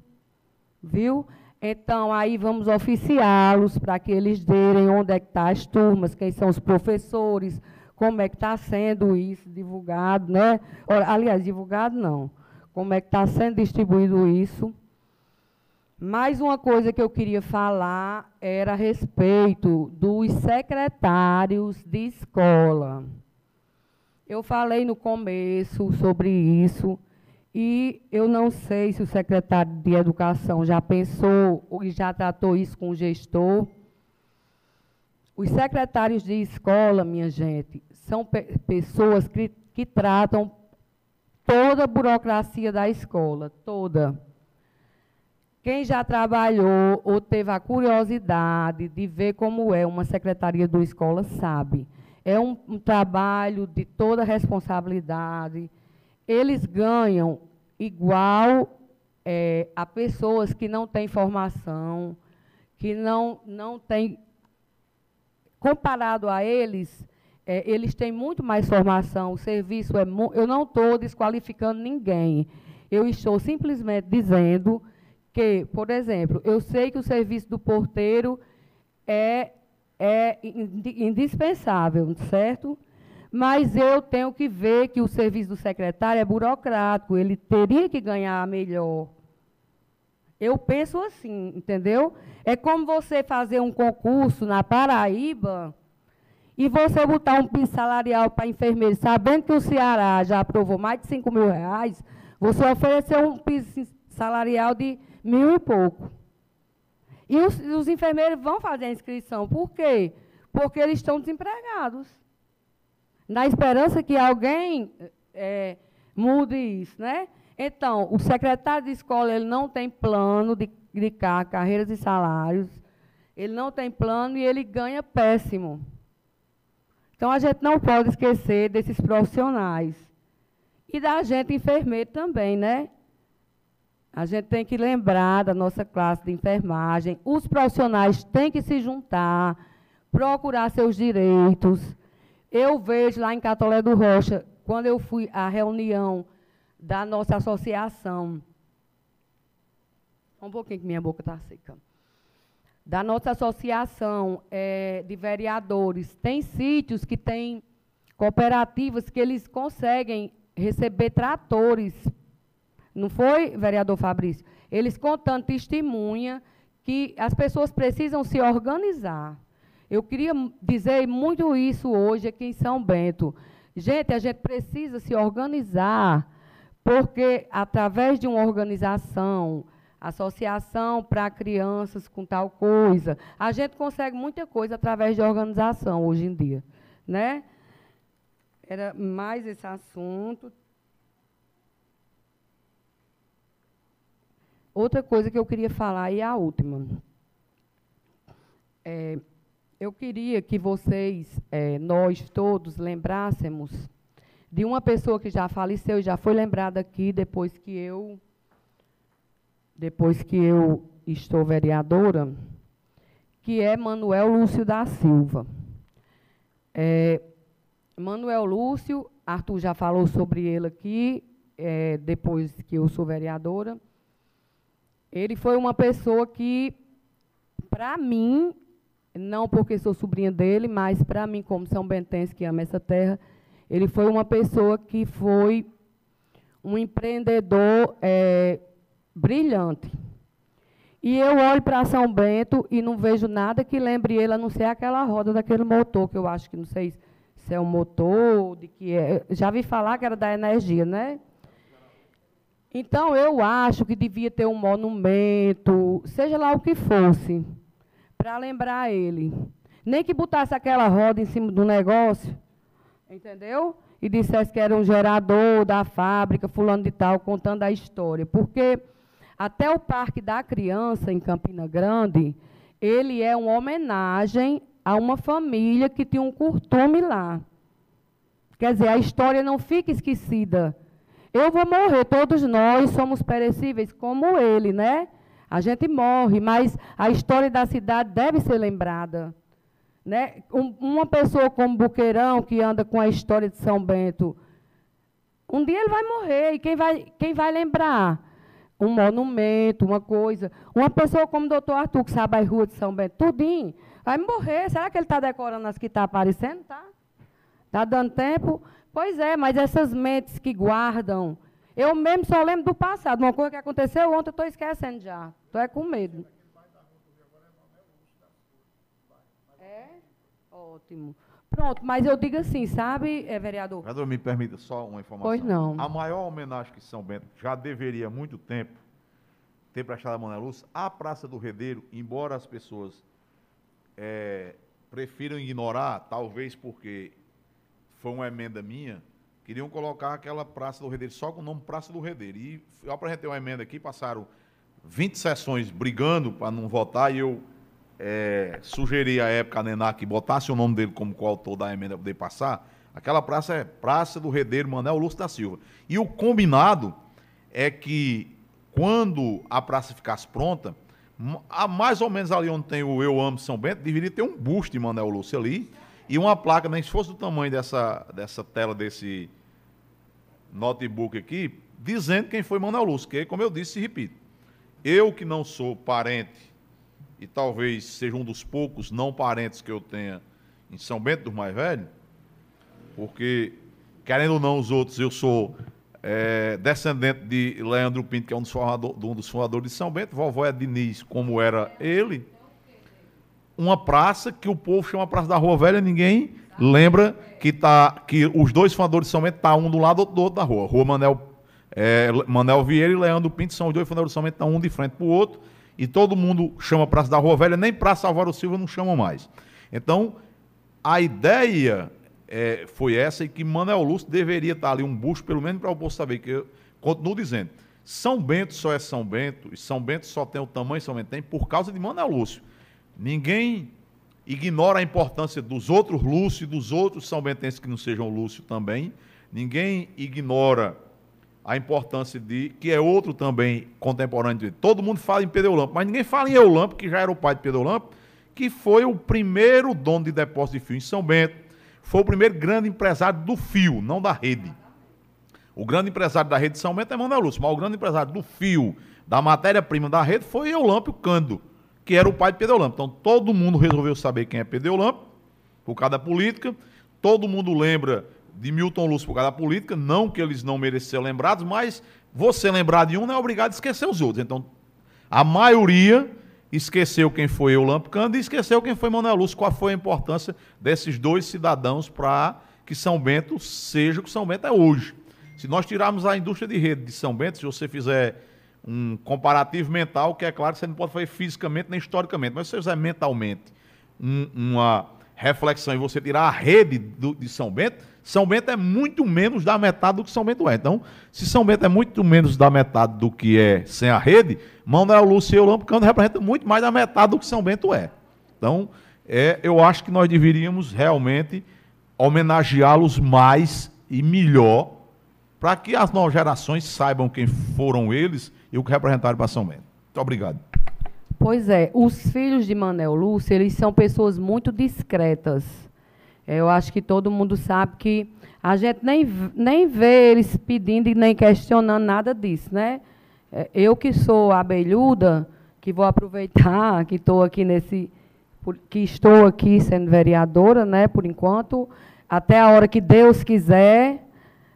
viu? Então, aí vamos oficiá-los para que eles derem onde é que estão tá as turmas, quem são os professores, como é que está sendo isso divulgado, né? Aliás, divulgado não. Como é que está sendo distribuído isso. Mais uma coisa que eu queria falar era a respeito dos secretários de escola. Eu falei no começo sobre isso e eu não sei se o secretário de Educação já pensou e já tratou isso com o gestor. Os secretários de escola, minha gente, são pe pessoas que, que tratam toda a burocracia da escola, toda. Quem já trabalhou ou teve a curiosidade de ver como é uma secretaria de escola sabe. É um, um trabalho de toda responsabilidade. Eles ganham igual é, a pessoas que não têm formação, que não, não têm. Comparado a eles, é, eles têm muito mais formação, o serviço é. Eu não estou desqualificando ninguém. Eu estou simplesmente dizendo que, por exemplo, eu sei que o serviço do porteiro é, é indispensável, certo? Mas eu tenho que ver que o serviço do secretário é burocrático, ele teria que ganhar melhor. Eu penso assim, entendeu? É como você fazer um concurso na Paraíba e você botar um piso salarial para enfermeiro, sabendo que o Ceará já aprovou mais de 5 mil reais, você ofereceu um piso salarial de mil e pouco. E os, os enfermeiros vão fazer a inscrição. Por quê? Porque eles estão desempregados. Na esperança que alguém é, mude isso, né? Então, o secretário de escola ele não tem plano de, de carreiras e salários, ele não tem plano e ele ganha péssimo. Então, a gente não pode esquecer desses profissionais. E da gente enfermeiro também, né? A gente tem que lembrar da nossa classe de enfermagem. Os profissionais têm que se juntar, procurar seus direitos, Eu vejo lá em Catolé do Rocha, quando eu fui à reunião da nossa associação, um pouquinho que minha boca está seca. Da nossa associação é, de vereadores, tem sítios que tem cooperativas que eles conseguem receber tratores. Não foi, vereador Fabrício? Eles contando testemunha que as pessoas precisam se organizar. Eu queria dizer muito isso hoje aqui em São Bento. Gente, a gente precisa se organizar, porque através de uma organização, associação para crianças com tal coisa, a gente consegue muita coisa através de organização hoje em dia, né? Era mais esse assunto. Outra coisa que eu queria falar, e a última. É, eu queria que vocês, é, nós todos, lembrássemos de uma pessoa que já faleceu, já foi lembrada aqui depois que eu, depois que eu estou vereadora, que é Manuel Lúcio da Silva. É, Manuel Lúcio, Arthur já falou sobre ele aqui, é, depois que eu sou vereadora. Ele foi uma pessoa que, para mim, não porque sou sobrinha dele, mas para mim, como São Bentense que ama essa terra, ele foi uma pessoa que foi um empreendedor é, brilhante. E eu olho para São Bento e não vejo nada que lembre ele, a não ser aquela roda daquele motor, que eu acho que não sei se é um motor, de que é. Já vi falar que era da energia, né? Então, eu acho que devia ter um monumento, seja lá o que fosse, para lembrar ele. Nem que botasse aquela roda em cima do negócio, entendeu? E dissesse que era um gerador da fábrica, fulano de tal, contando a história. Porque até o Parque da Criança, em Campina Grande, ele é uma homenagem a uma família que tinha um curtume lá. Quer dizer, a história não fica esquecida. Eu vou morrer, todos nós somos perecíveis como ele, né? A gente morre, mas a história da cidade deve ser lembrada. Né? Um, uma pessoa como Buqueirão, que anda com a história de São Bento, um dia ele vai morrer, e quem vai, quem vai lembrar? Um monumento, uma coisa. Uma pessoa como o doutor Arthur, que sabe a rua de São Bento, tudinho, vai morrer. Será que ele está decorando as que está aparecendo? Tá. Está dando tempo? Pois é, mas essas mentes que guardam eu mesmo só lembro do passado. Uma coisa que aconteceu ontem, eu estou esquecendo já. Estou é com medo. É? Ótimo. Pronto, mas eu digo assim, sabe, é, vereador? Vereador, me permita só uma informação. Pois não. A maior homenagem que São Bento já deveria há muito tempo ter prestado a Manuel Lúcia, a Praça do Redeiro, embora as pessoas é, prefiram ignorar, talvez porque foi uma emenda minha, queriam colocar aquela Praça do Redeiro só com o nome Praça do Redeiro. E eu apresentei uma emenda aqui, passaram 20 sessões brigando para não votar, e eu é, sugeri à época a Nená que botasse o nome dele como coautor da emenda para poder passar. Aquela praça é Praça do Redeiro Manel Lúcio da Silva. E o combinado é que quando a praça ficasse pronta, a mais ou menos ali onde tem o Eu Amo São Bento, deveria ter um busto de Manel Lúcio ali e uma placa, nem se fosse do tamanho dessa, dessa tela desse, notebook aqui, dizendo quem foi Manuel Lúcio, que, como eu disse, repito, eu que não sou parente, e talvez seja um dos poucos não parentes que eu tenha em São Bento dos Mais Velhos, porque, querendo ou não os outros, eu sou é, descendente de Leandro Pinto, que é um dos, um dos fundadores de São Bento, vovó é Diniz, como era ele, uma praça que o povo chama Praça da Rua Velha, ninguém lembra que, tá, que os dois fundadores de São Bento estão tá um do lado do outro da rua. Rua Manel, é, Manel Vieira e Leandro Pinto são os dois fundadores de São Bento, estão um de frente para o outro. E todo mundo chama Praça da Rua Velha, nem Praça Álvaro Silva não chama mais. Então, a ideia é, foi essa e que Manuel Lúcio deveria estar ali um busto, pelo menos para o povo saber, que eu continuo dizendo, São Bento só é São Bento, e São Bento só tem o tamanho que São Bento tem por causa de Manuel Lúcio. Ninguém ignora a importância dos outros Lúcio e dos outros São Bentenses que não sejam Lúcio também. Ninguém ignora a importância de, que é outro também contemporâneo de Todo mundo fala em Pedro Lampo, mas ninguém fala em Eulampo, que já era o pai de Pedro Lampo, que foi o primeiro dono de depósito de fio em São Bento. foi o primeiro grande empresário do fio, não da rede. O grande empresário da rede de São Bento é Manuel Lúcio, mas o grande empresário do fio, da matéria-prima da rede, foi Eulâmpio Cândido, que era o pai de Pedro Eulâmpio. Então todo mundo resolveu saber quem é Pedro Eulâmpio, por causa da política. Todo mundo lembra de Milton Lúcio por causa da política, não que eles não merecem ser lembrados, mas você lembrar de um não é obrigado a esquecer os outros. Então, a maioria esqueceu quem foi Eulâmpio Cândido e esqueceu quem foi Manuel Lúcio, qual foi a importância desses dois cidadãos para que São Bento seja o que São Bento é hoje. Se nós tirarmos a indústria de rede de São Bento, se você fizer um comparativo mental, que é claro que você não pode fazer fisicamente nem historicamente, mas se você fizer mentalmente um, uma reflexão e você tirar a rede do, de São Bento, São Bento é muito menos da metade do que São Bento é. Então, se São Bento é muito menos da metade do que é sem a rede, Manuel Lúcio e Eulampo Cano representam muito mais da metade do que São Bento é. Então, é, eu acho que nós deveríamos realmente homenageá-los mais e melhor para que as novas gerações saibam quem foram eles e o que representaram para São Bento. Muito obrigado. Pois é, os filhos de Manel Lúcio, eles são pessoas muito discretas. Eu acho que todo mundo sabe que a gente nem, nem vê eles pedindo e nem questionando nada disso, né? É, eu que sou abelhuda, que vou aproveitar que estou aqui nesse que estou aqui sendo vereadora, né, por enquanto, até a hora que Deus quiser,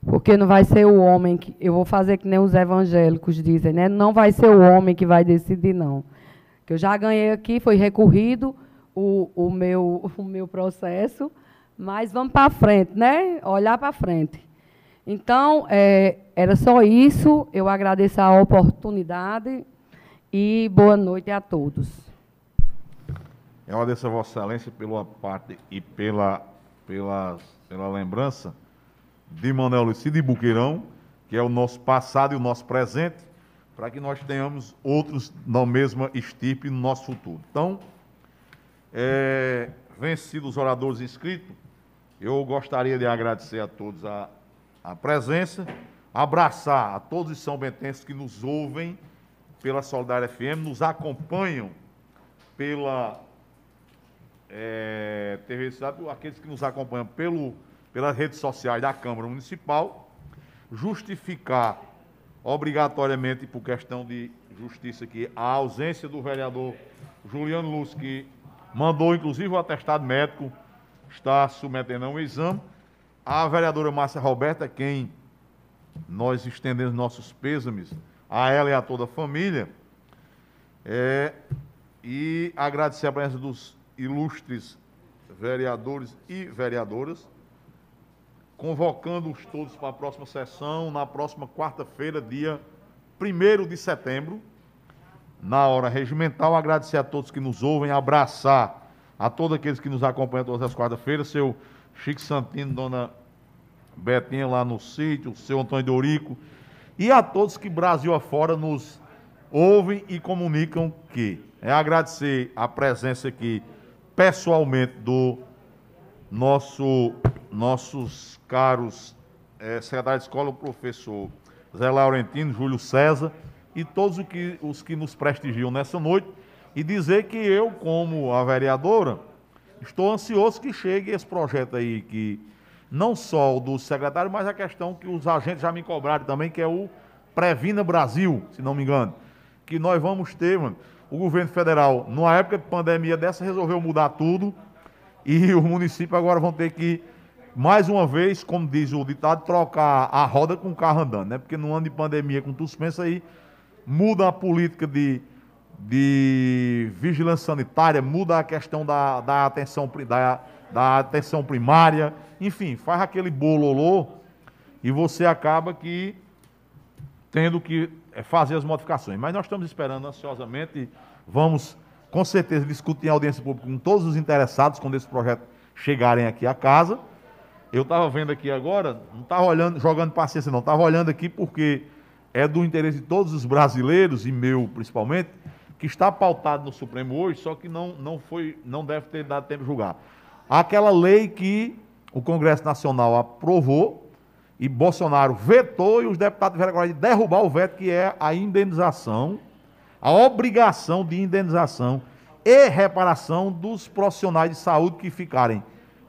porque não vai ser o homem que. Eu vou fazer que nem os evangélicos dizem, né? Não vai ser o homem que vai decidir, não. Que eu já ganhei aqui, foi recorrido o, o, meu, <laughs> o meu processo, mas vamos para frente, né? Olhar para frente. Então, é, era só isso. Eu agradeço a oportunidade e boa noite a todos. Eu agradeço a Vossa Excelência pela parte e pela, pela, pela lembrança de Manuel Lucido e Buqueirão, que é o nosso passado e o nosso presente, para que nós tenhamos outros na mesma estipe no nosso futuro. Então, é, vencidos os oradores inscritos, eu gostaria de agradecer a todos a, a presença, abraçar a todos os são bentenses que nos ouvem pela Solidária FM, nos acompanham pela é, TV Cidade, aqueles que nos acompanham pelo pelas redes sociais da Câmara Municipal, justificar obrigatoriamente, por questão de justiça aqui, a ausência do vereador Juliano Luz, que mandou inclusive o atestado médico, está submetendo a um exame. A vereadora Márcia Roberta, quem nós estendemos nossos pêsames a ela e a toda a família, é, e agradecer a presença dos ilustres vereadores e vereadoras, convocando-os todos para a próxima sessão, na próxima quarta-feira, dia 1 de setembro, na hora regimental. Agradecer a todos que nos ouvem, abraçar a todos aqueles que nos acompanham todas as quartas-feiras, seu Chico Santino, dona Betinha lá no sítio, seu Antônio Dorico, e a todos que Brasil afora nos ouvem e comunicam que. É agradecer a presença aqui pessoalmente do nosso nossos caros é, secretário de escola, o professor Zé Laurentino, Júlio César e todos os que, os que nos prestigiam nessa noite, e dizer que eu, como a vereadora, estou ansioso que chegue esse projeto aí, que não só o do secretário, mas a questão que os agentes já me cobraram também, que é o Previna Brasil, se não me engano, que nós vamos ter, mano, o governo federal, numa época de pandemia dessa, resolveu mudar tudo, e <laughs> o município agora vão ter que mais uma vez, como diz o ditado, trocar a roda com o carro andando, né? Porque no ano de pandemia, com tudo pensa aí, muda a política de, de vigilância sanitária, muda a questão da, da, atenção, da, da atenção primária, enfim, faz aquele bololô e você acaba que tendo que é, fazer as modificações. Mas nós estamos esperando ansiosamente, vamos com certeza discutir em audiência pública com todos os interessados quando esse projeto chegarem aqui à casa. Eu estava vendo aqui agora, não estava olhando, jogando paciência, não, estava olhando aqui porque é do interesse de todos os brasileiros, e meu principalmente, que está pautado no Supremo hoje, só que não, não, foi, não deve ter dado tempo de julgar. Aquela lei que o Congresso Nacional aprovou e Bolsonaro vetou e os deputados tiveram agora de derrubar o veto, que é a indenização, a obrigação de indenização e reparação dos profissionais de saúde que ficarem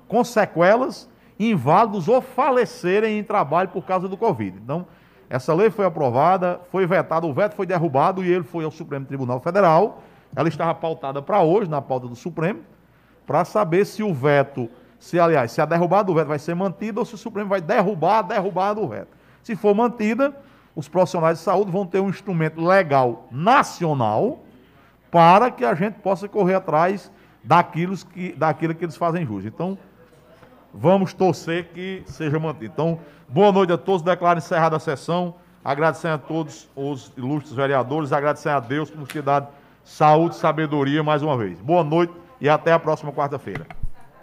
com sequelas inválidos ou falecerem em trabalho por causa do Covid. Então, essa lei foi aprovada, foi vetada, o veto foi derrubado e ele foi ao Supremo Tribunal Federal. Ela estava pautada para hoje, na pauta do Supremo, para saber se o veto, se aliás, se a derrubada do veto vai ser mantida ou se o Supremo vai derrubar a derrubada do veto. Se for mantida, os profissionais de saúde vão ter um instrumento legal nacional para que a gente possa correr atrás daquilo que, daquilo que eles fazem jus. Então, vamos torcer que seja mantido. Então, boa noite a todos, declaro encerrada a sessão, agradecendo a todos os ilustres vereadores, agradecendo a Deus por nos ter dado saúde e sabedoria mais uma vez. Boa noite e até a próxima quarta-feira.